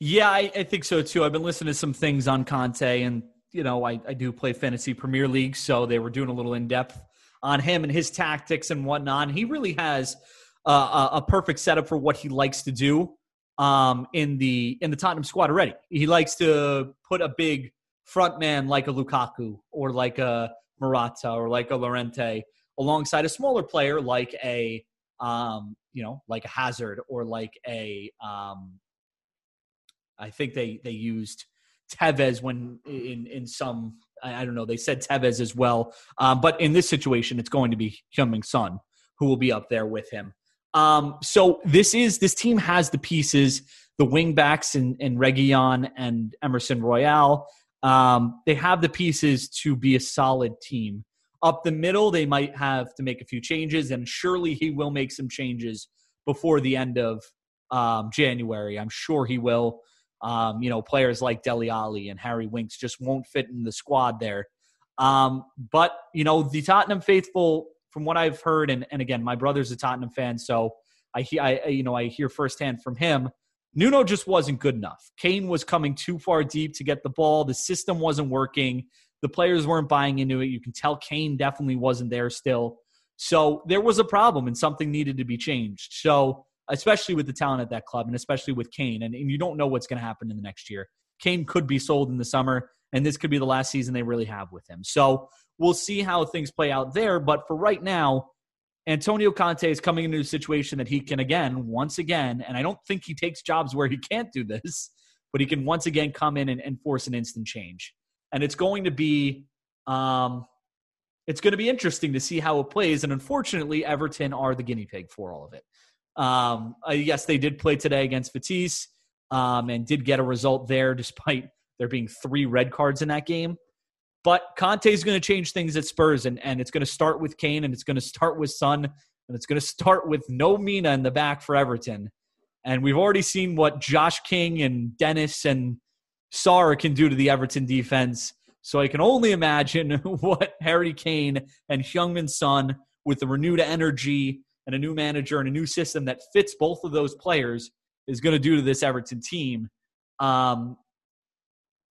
Yeah, I, I, think so too. I've been listening to some things on Conte, and you know, I, I do play fantasy Premier League, so they were doing a little in depth on him and his tactics and whatnot. He really has a perfect setup for what he likes to do um, in the in the Tottenham squad already. He likes to put a big front man like a Lukaku or like a Morata or like a Llorente alongside a smaller player like a um, you know like a Hazard or like a um, I think they they used Tevez when in in some I, don't know they said Tevez as well, um, but in this situation it's going to be Heung-min Son who will be up there with him. Um, so this is this team has the pieces, the wing backs and and Reguilon and Emerson Royal. Um, they have the pieces to be a solid team. Up the middle, they might have to make a few changes, and surely he will make some changes before the end of um, January. I'm sure he will. Um, you know, players like Dele Alli and Harry Winks just won't fit in the squad there. Um, but, you know, the Tottenham faithful, from what I've heard, and, and again, my brother's a Tottenham fan, so I, I, you know, I hear firsthand from him. Nuno just wasn't good enough. Kane was coming too far deep to get the ball. The system wasn't working. The players weren't buying into it. You can tell Kane definitely wasn't there still. So there was a problem and something needed to be changed. So especially with the talent at that club and especially with Kane. And, and you don't know what's going to happen in the next year. Kane could be sold in the summer, and this could be the last season they really have with him. So we'll see how things play out there. But for right now, Antonio Conte is coming into a situation that he can again, once again, and I don't think he takes jobs where he can't do this, <laughs> but he can once again come in and, and force an instant change. And it's going to be um, it's going to be interesting to see how it plays. And unfortunately, Everton are the guinea pig for all of it. Um, uh, yes, they did play today against Vitesse um, and did get a result there <laughs> despite there being three red cards in that game. But Conte is going to change things at Spurs, and, and it's going to start with Kane, and it's going to start with Son, and it's going to start with no Mina in the back for Everton. And we've already seen what Josh King and Dennis and Sarr can do to the Everton defense. So I can only imagine <laughs> what Harry Kane and Heung-min Son, with the renewed energy and a new manager and a new system that fits both of those players is going to do to this Everton team. Um,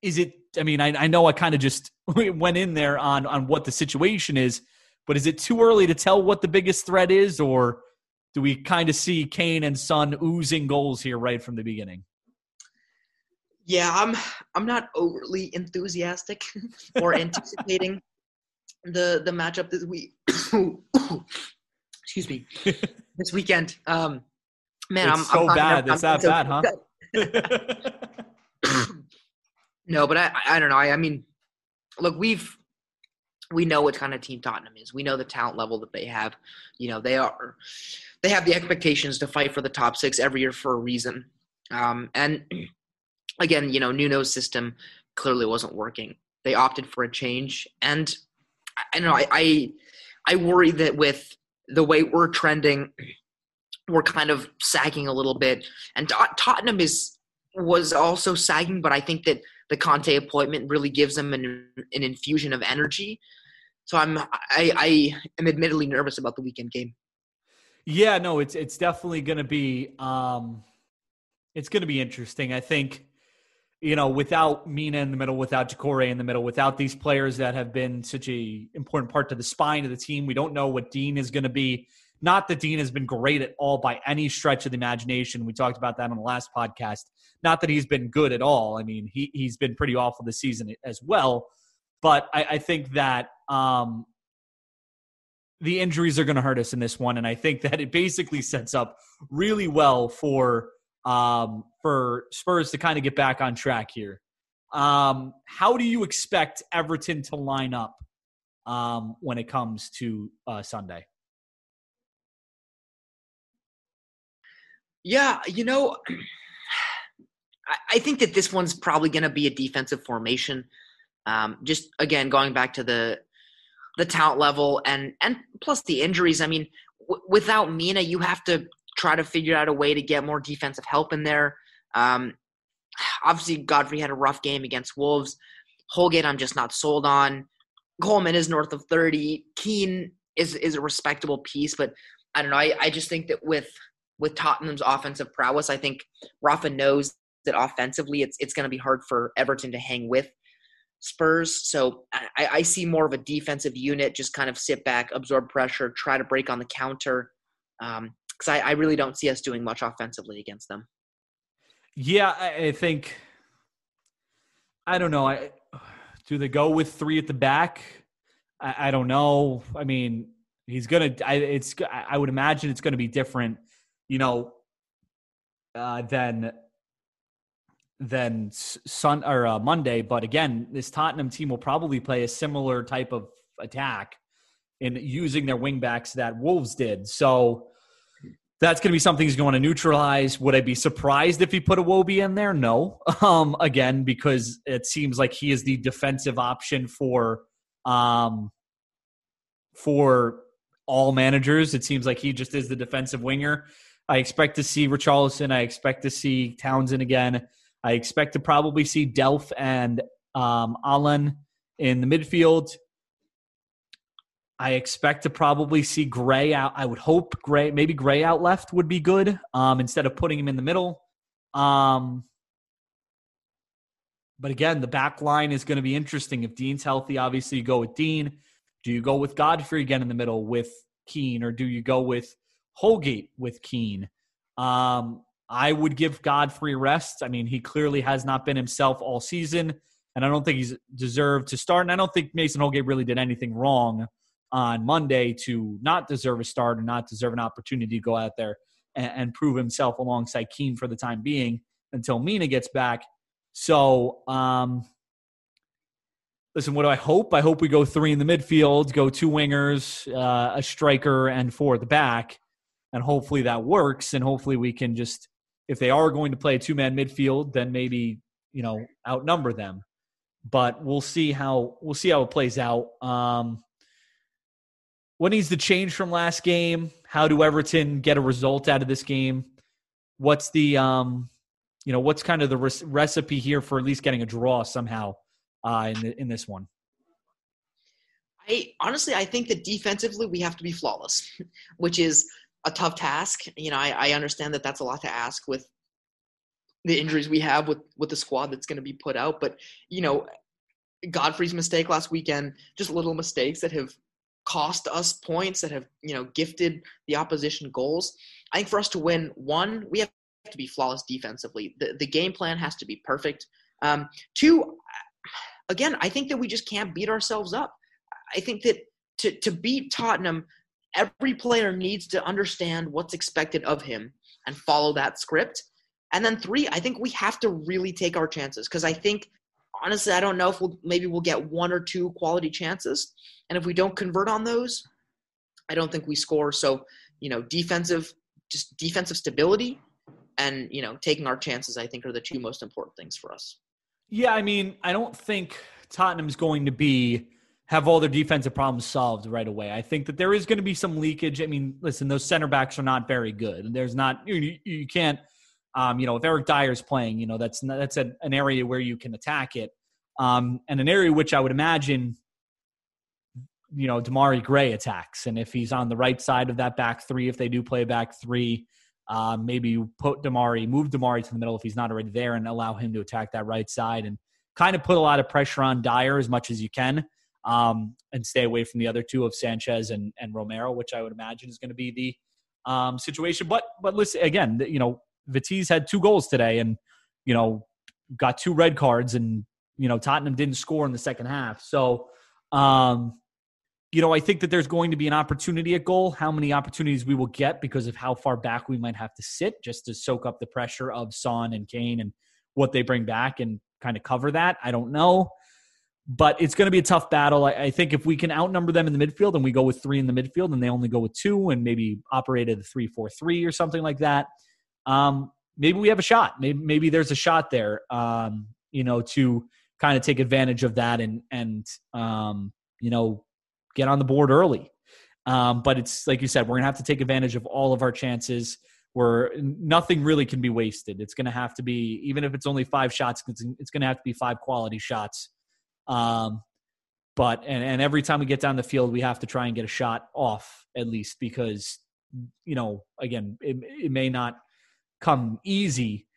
is it? I mean, I, I know I kind of just <laughs> went in there on on what the situation is, but is it too early to tell what the biggest threat is, or do we kind of see Kane and Son oozing goals here right from the beginning? Yeah, I'm I'm not overly enthusiastic <laughs> or anticipating the the matchup this week <coughs> excuse me, <laughs> this weekend. Um, Man, it's I'm so I'm bad. I'm It's that so- bad, huh? <coughs> <coughs> no, but I, I don't know. I, I mean, look, we've we know what kind of team Tottenham is. We know the talent level that they have. You know, they are they have the expectations to fight for the top six every year for a reason. Um, and <clears throat> again, you know, Nuno's system clearly wasn't working. They opted for a change, and I, I know. I, I I worry that with the way we're trending, <clears throat> we're kind of sagging a little bit. And Tot- Tottenham is was also sagging, but I think that the Conte appointment really gives them an, an infusion of energy. So I'm I, I am admittedly nervous about the weekend game. Yeah, no, it's it's definitely going to be um it's going to be interesting. I think you know, without Mina in the middle, without Doucouré in the middle, without these players that have been such a important part to the spine of the team, we don't know what Dean is going to be. Not that Dean has been great at all by any stretch of the imagination. We talked about that on the last podcast. Not that he's been good at all. I mean, he he's been pretty awful this season as well. But I, I think that um, the injuries are going to hurt us in this one, and I think that it basically sets up really well for um, for Spurs to kind of get back on track here. Um, how do you expect Everton to line up um, when it comes to uh, Sunday? Yeah, you know, I, think that this one's probably going to be a defensive formation. Um, just again, going back to the the talent level and and plus the injuries. I mean, w- without Mina, you have to try to figure out a way to get more defensive help in there. Um, obviously, Godfrey had a rough game against Wolves. Holgate, I'm just not sold on. Coleman is north of 30. Keane is is a respectable piece, but I don't know. I, I just think that with with Tottenham's offensive prowess, I think Rafa knows that offensively it's it's going to be hard for Everton to hang with Spurs. So I, I see more of a defensive unit, just kind of sit back, absorb pressure, try to break on the counter. Um, because I, I really don't see us doing much offensively against them. Yeah, I, I think. I don't know. I do they go with three at the back? I, I don't know. I mean, he's gonna. I, it's. I would imagine it's going to be different. You know, uh, than than Sun or uh, Monday. But again, this Tottenham team will probably play a similar type of attack in using their wingbacks that Wolves did. So that's going to be something he's going to neutralize. Would I be surprised if he put a Iwobi in there? No. <laughs> Um, again, because it seems like he is the defensive option for um, for all managers. It seems like he just is the defensive winger. I expect to see Richarlison. I expect to see Townsend again. I expect to probably see Delph and um, Allen in the midfield. I expect to probably see Gray out. I would hope Gray, maybe Gray out left would be good um, instead of putting him in the middle. Um, but again, the back line is going to be interesting. If Dean's healthy, obviously you go with Dean. Do you go with Godfrey again in the middle with Keane, or do you go with Holgate with Keane? Um, I would give Godfrey rest. I mean, he clearly has not been himself all season, and I don't think he's deserved to start. And I don't think Mason Holgate really did anything wrong on Monday to not deserve a start or not deserve an opportunity to go out there and, and prove himself alongside Keane for the time being until Mina gets back. So, um, listen, what do I hope? I hope we go three in the midfield, go two wingers, uh, a striker, and four at the back. And hopefully that works. And hopefully we can just, if they are going to play a two man midfield, then maybe, you know, outnumber them. But we'll see how we'll see how it plays out. Um, what needs to change from last game? How do Everton get a result out of this game? What's the um, you know, what's kind of the res- recipe here for at least getting a draw somehow uh, in the, in this one? I honestly, I think that defensively we have to be flawless, <laughs> which is a tough task. You know, I, I understand that that's a lot to ask with the injuries we have with with the squad that's going to be put out. But you know, Godfrey's mistake last weekend, just little mistakes that have cost us points, that have you know gifted the opposition goals. I think for us to win, one, we have to be flawless defensively. The the game plan has to be perfect. Um, two, again, I think that we just can't beat ourselves up. I think that to to beat Tottenham, every player needs to understand what's expected of him and follow that script. And then three, I think we have to really take our chances because I think honestly, I don't know if we'll maybe we'll get one or two quality chances, and if we don't convert on those, I don't think we score. So you know, defensive, just defensive stability, and you know, taking our chances, I think, are the two most important things for us. Yeah, I mean, I don't think Tottenham's going to be have all their defensive problems solved right away. I think that there is going to be some leakage. I mean, listen, those center backs are not very good. There's not you, you can't um, you know, if Eric Dier's playing, you know, that's that's a, an area where you can attack it, um, and an area which I would imagine, you know, Demarai Gray attacks, and if he's on the right side of that back three, if they do play back three, uh, maybe you put Demarai, move Demarai to the middle if he's not already there, and allow him to attack that right side, and kind of put a lot of pressure on Dier as much as you can, um, and stay away from the other two of Sanchez and and Romero, which I would imagine is going to be the um, situation. But but listen again, you know Vitesse had two goals today and, you know, got two red cards and, you know, Tottenham didn't score in the second half. So, um, you know, I think that there's going to be an opportunity at goal. How many opportunities we will get because of how far back we might have to sit just to soak up the pressure of Son and Kane and what they bring back and kind of cover that. I don't know. But it's going to be a tough battle. I, I think if we can outnumber them in the midfield and we go with three in the midfield and they only go with two and maybe operate at a three four three or something like that, um, maybe we have a shot. Maybe maybe there's a shot there. Um, you know, to kind of take advantage of that and and um, you know get on the board early. Um, but it's like you said, we're gonna have to take advantage of all of our chances. Where nothing really can be wasted. It's gonna have to be even if it's only five shots. It's, it's gonna have to be five quality shots. Um, but and, and every time we get down the field, we have to try and get a shot off at least because you know again it, it may not come easy.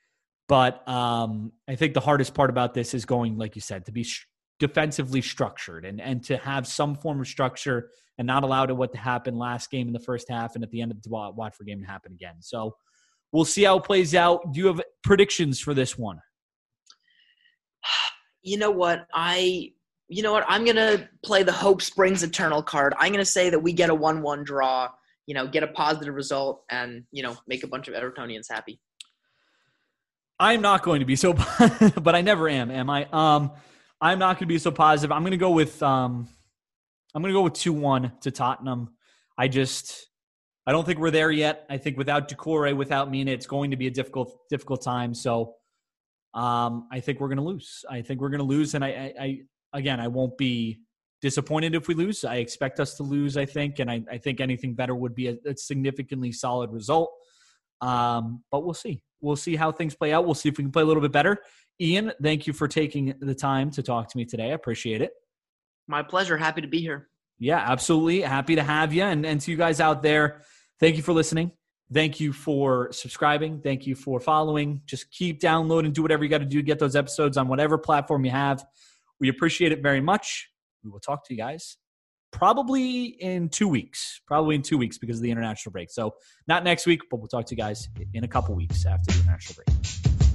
But um, I think the hardest part about this is going, like you said, to be sh- defensively structured and, and to have some form of structure and not allow to what to happen last game in the first half and at the end of the Watford game to happen again. So we'll see how it plays out. Do you have predictions for this one? You know what? I you know what? I'm gonna play the hope springs eternal card. I'm gonna say that we get a one-one draw you know, get a positive result and, you know, make a bunch of Evertonians happy. I'm not going to be so, <laughs> but I never am, am I? Um, I'm not going to be so positive. I'm going to go with, um, I'm going to go with 2 1 to Tottenham. I just, I don't think we're there yet. I think without Doucouré, without Mina, it's going to be a difficult, difficult time. So, um, I think we're going to lose. I think we're going to lose. And I, I, I, again, I won't be disappointed if we lose. I expect us to lose, I think, and I, I think anything better would be a, a significantly solid result. Um, but we'll see. We'll see how things play out. We'll see if we can play a little bit better. Ian, thank you for taking the time to talk to me today. I appreciate it. My pleasure. Happy to be here. Yeah, absolutely. Happy to have you. And, and to you guys out there, thank you for listening. Thank you for subscribing. Thank you for following. Just keep downloading, do whatever you got to do to get those episodes on whatever platform you have. We appreciate it very much. We will talk to you guys probably in two weeks, probably in two weeks because of the international break. So not next week, but we'll talk to you guys in a couple weeks after the international break.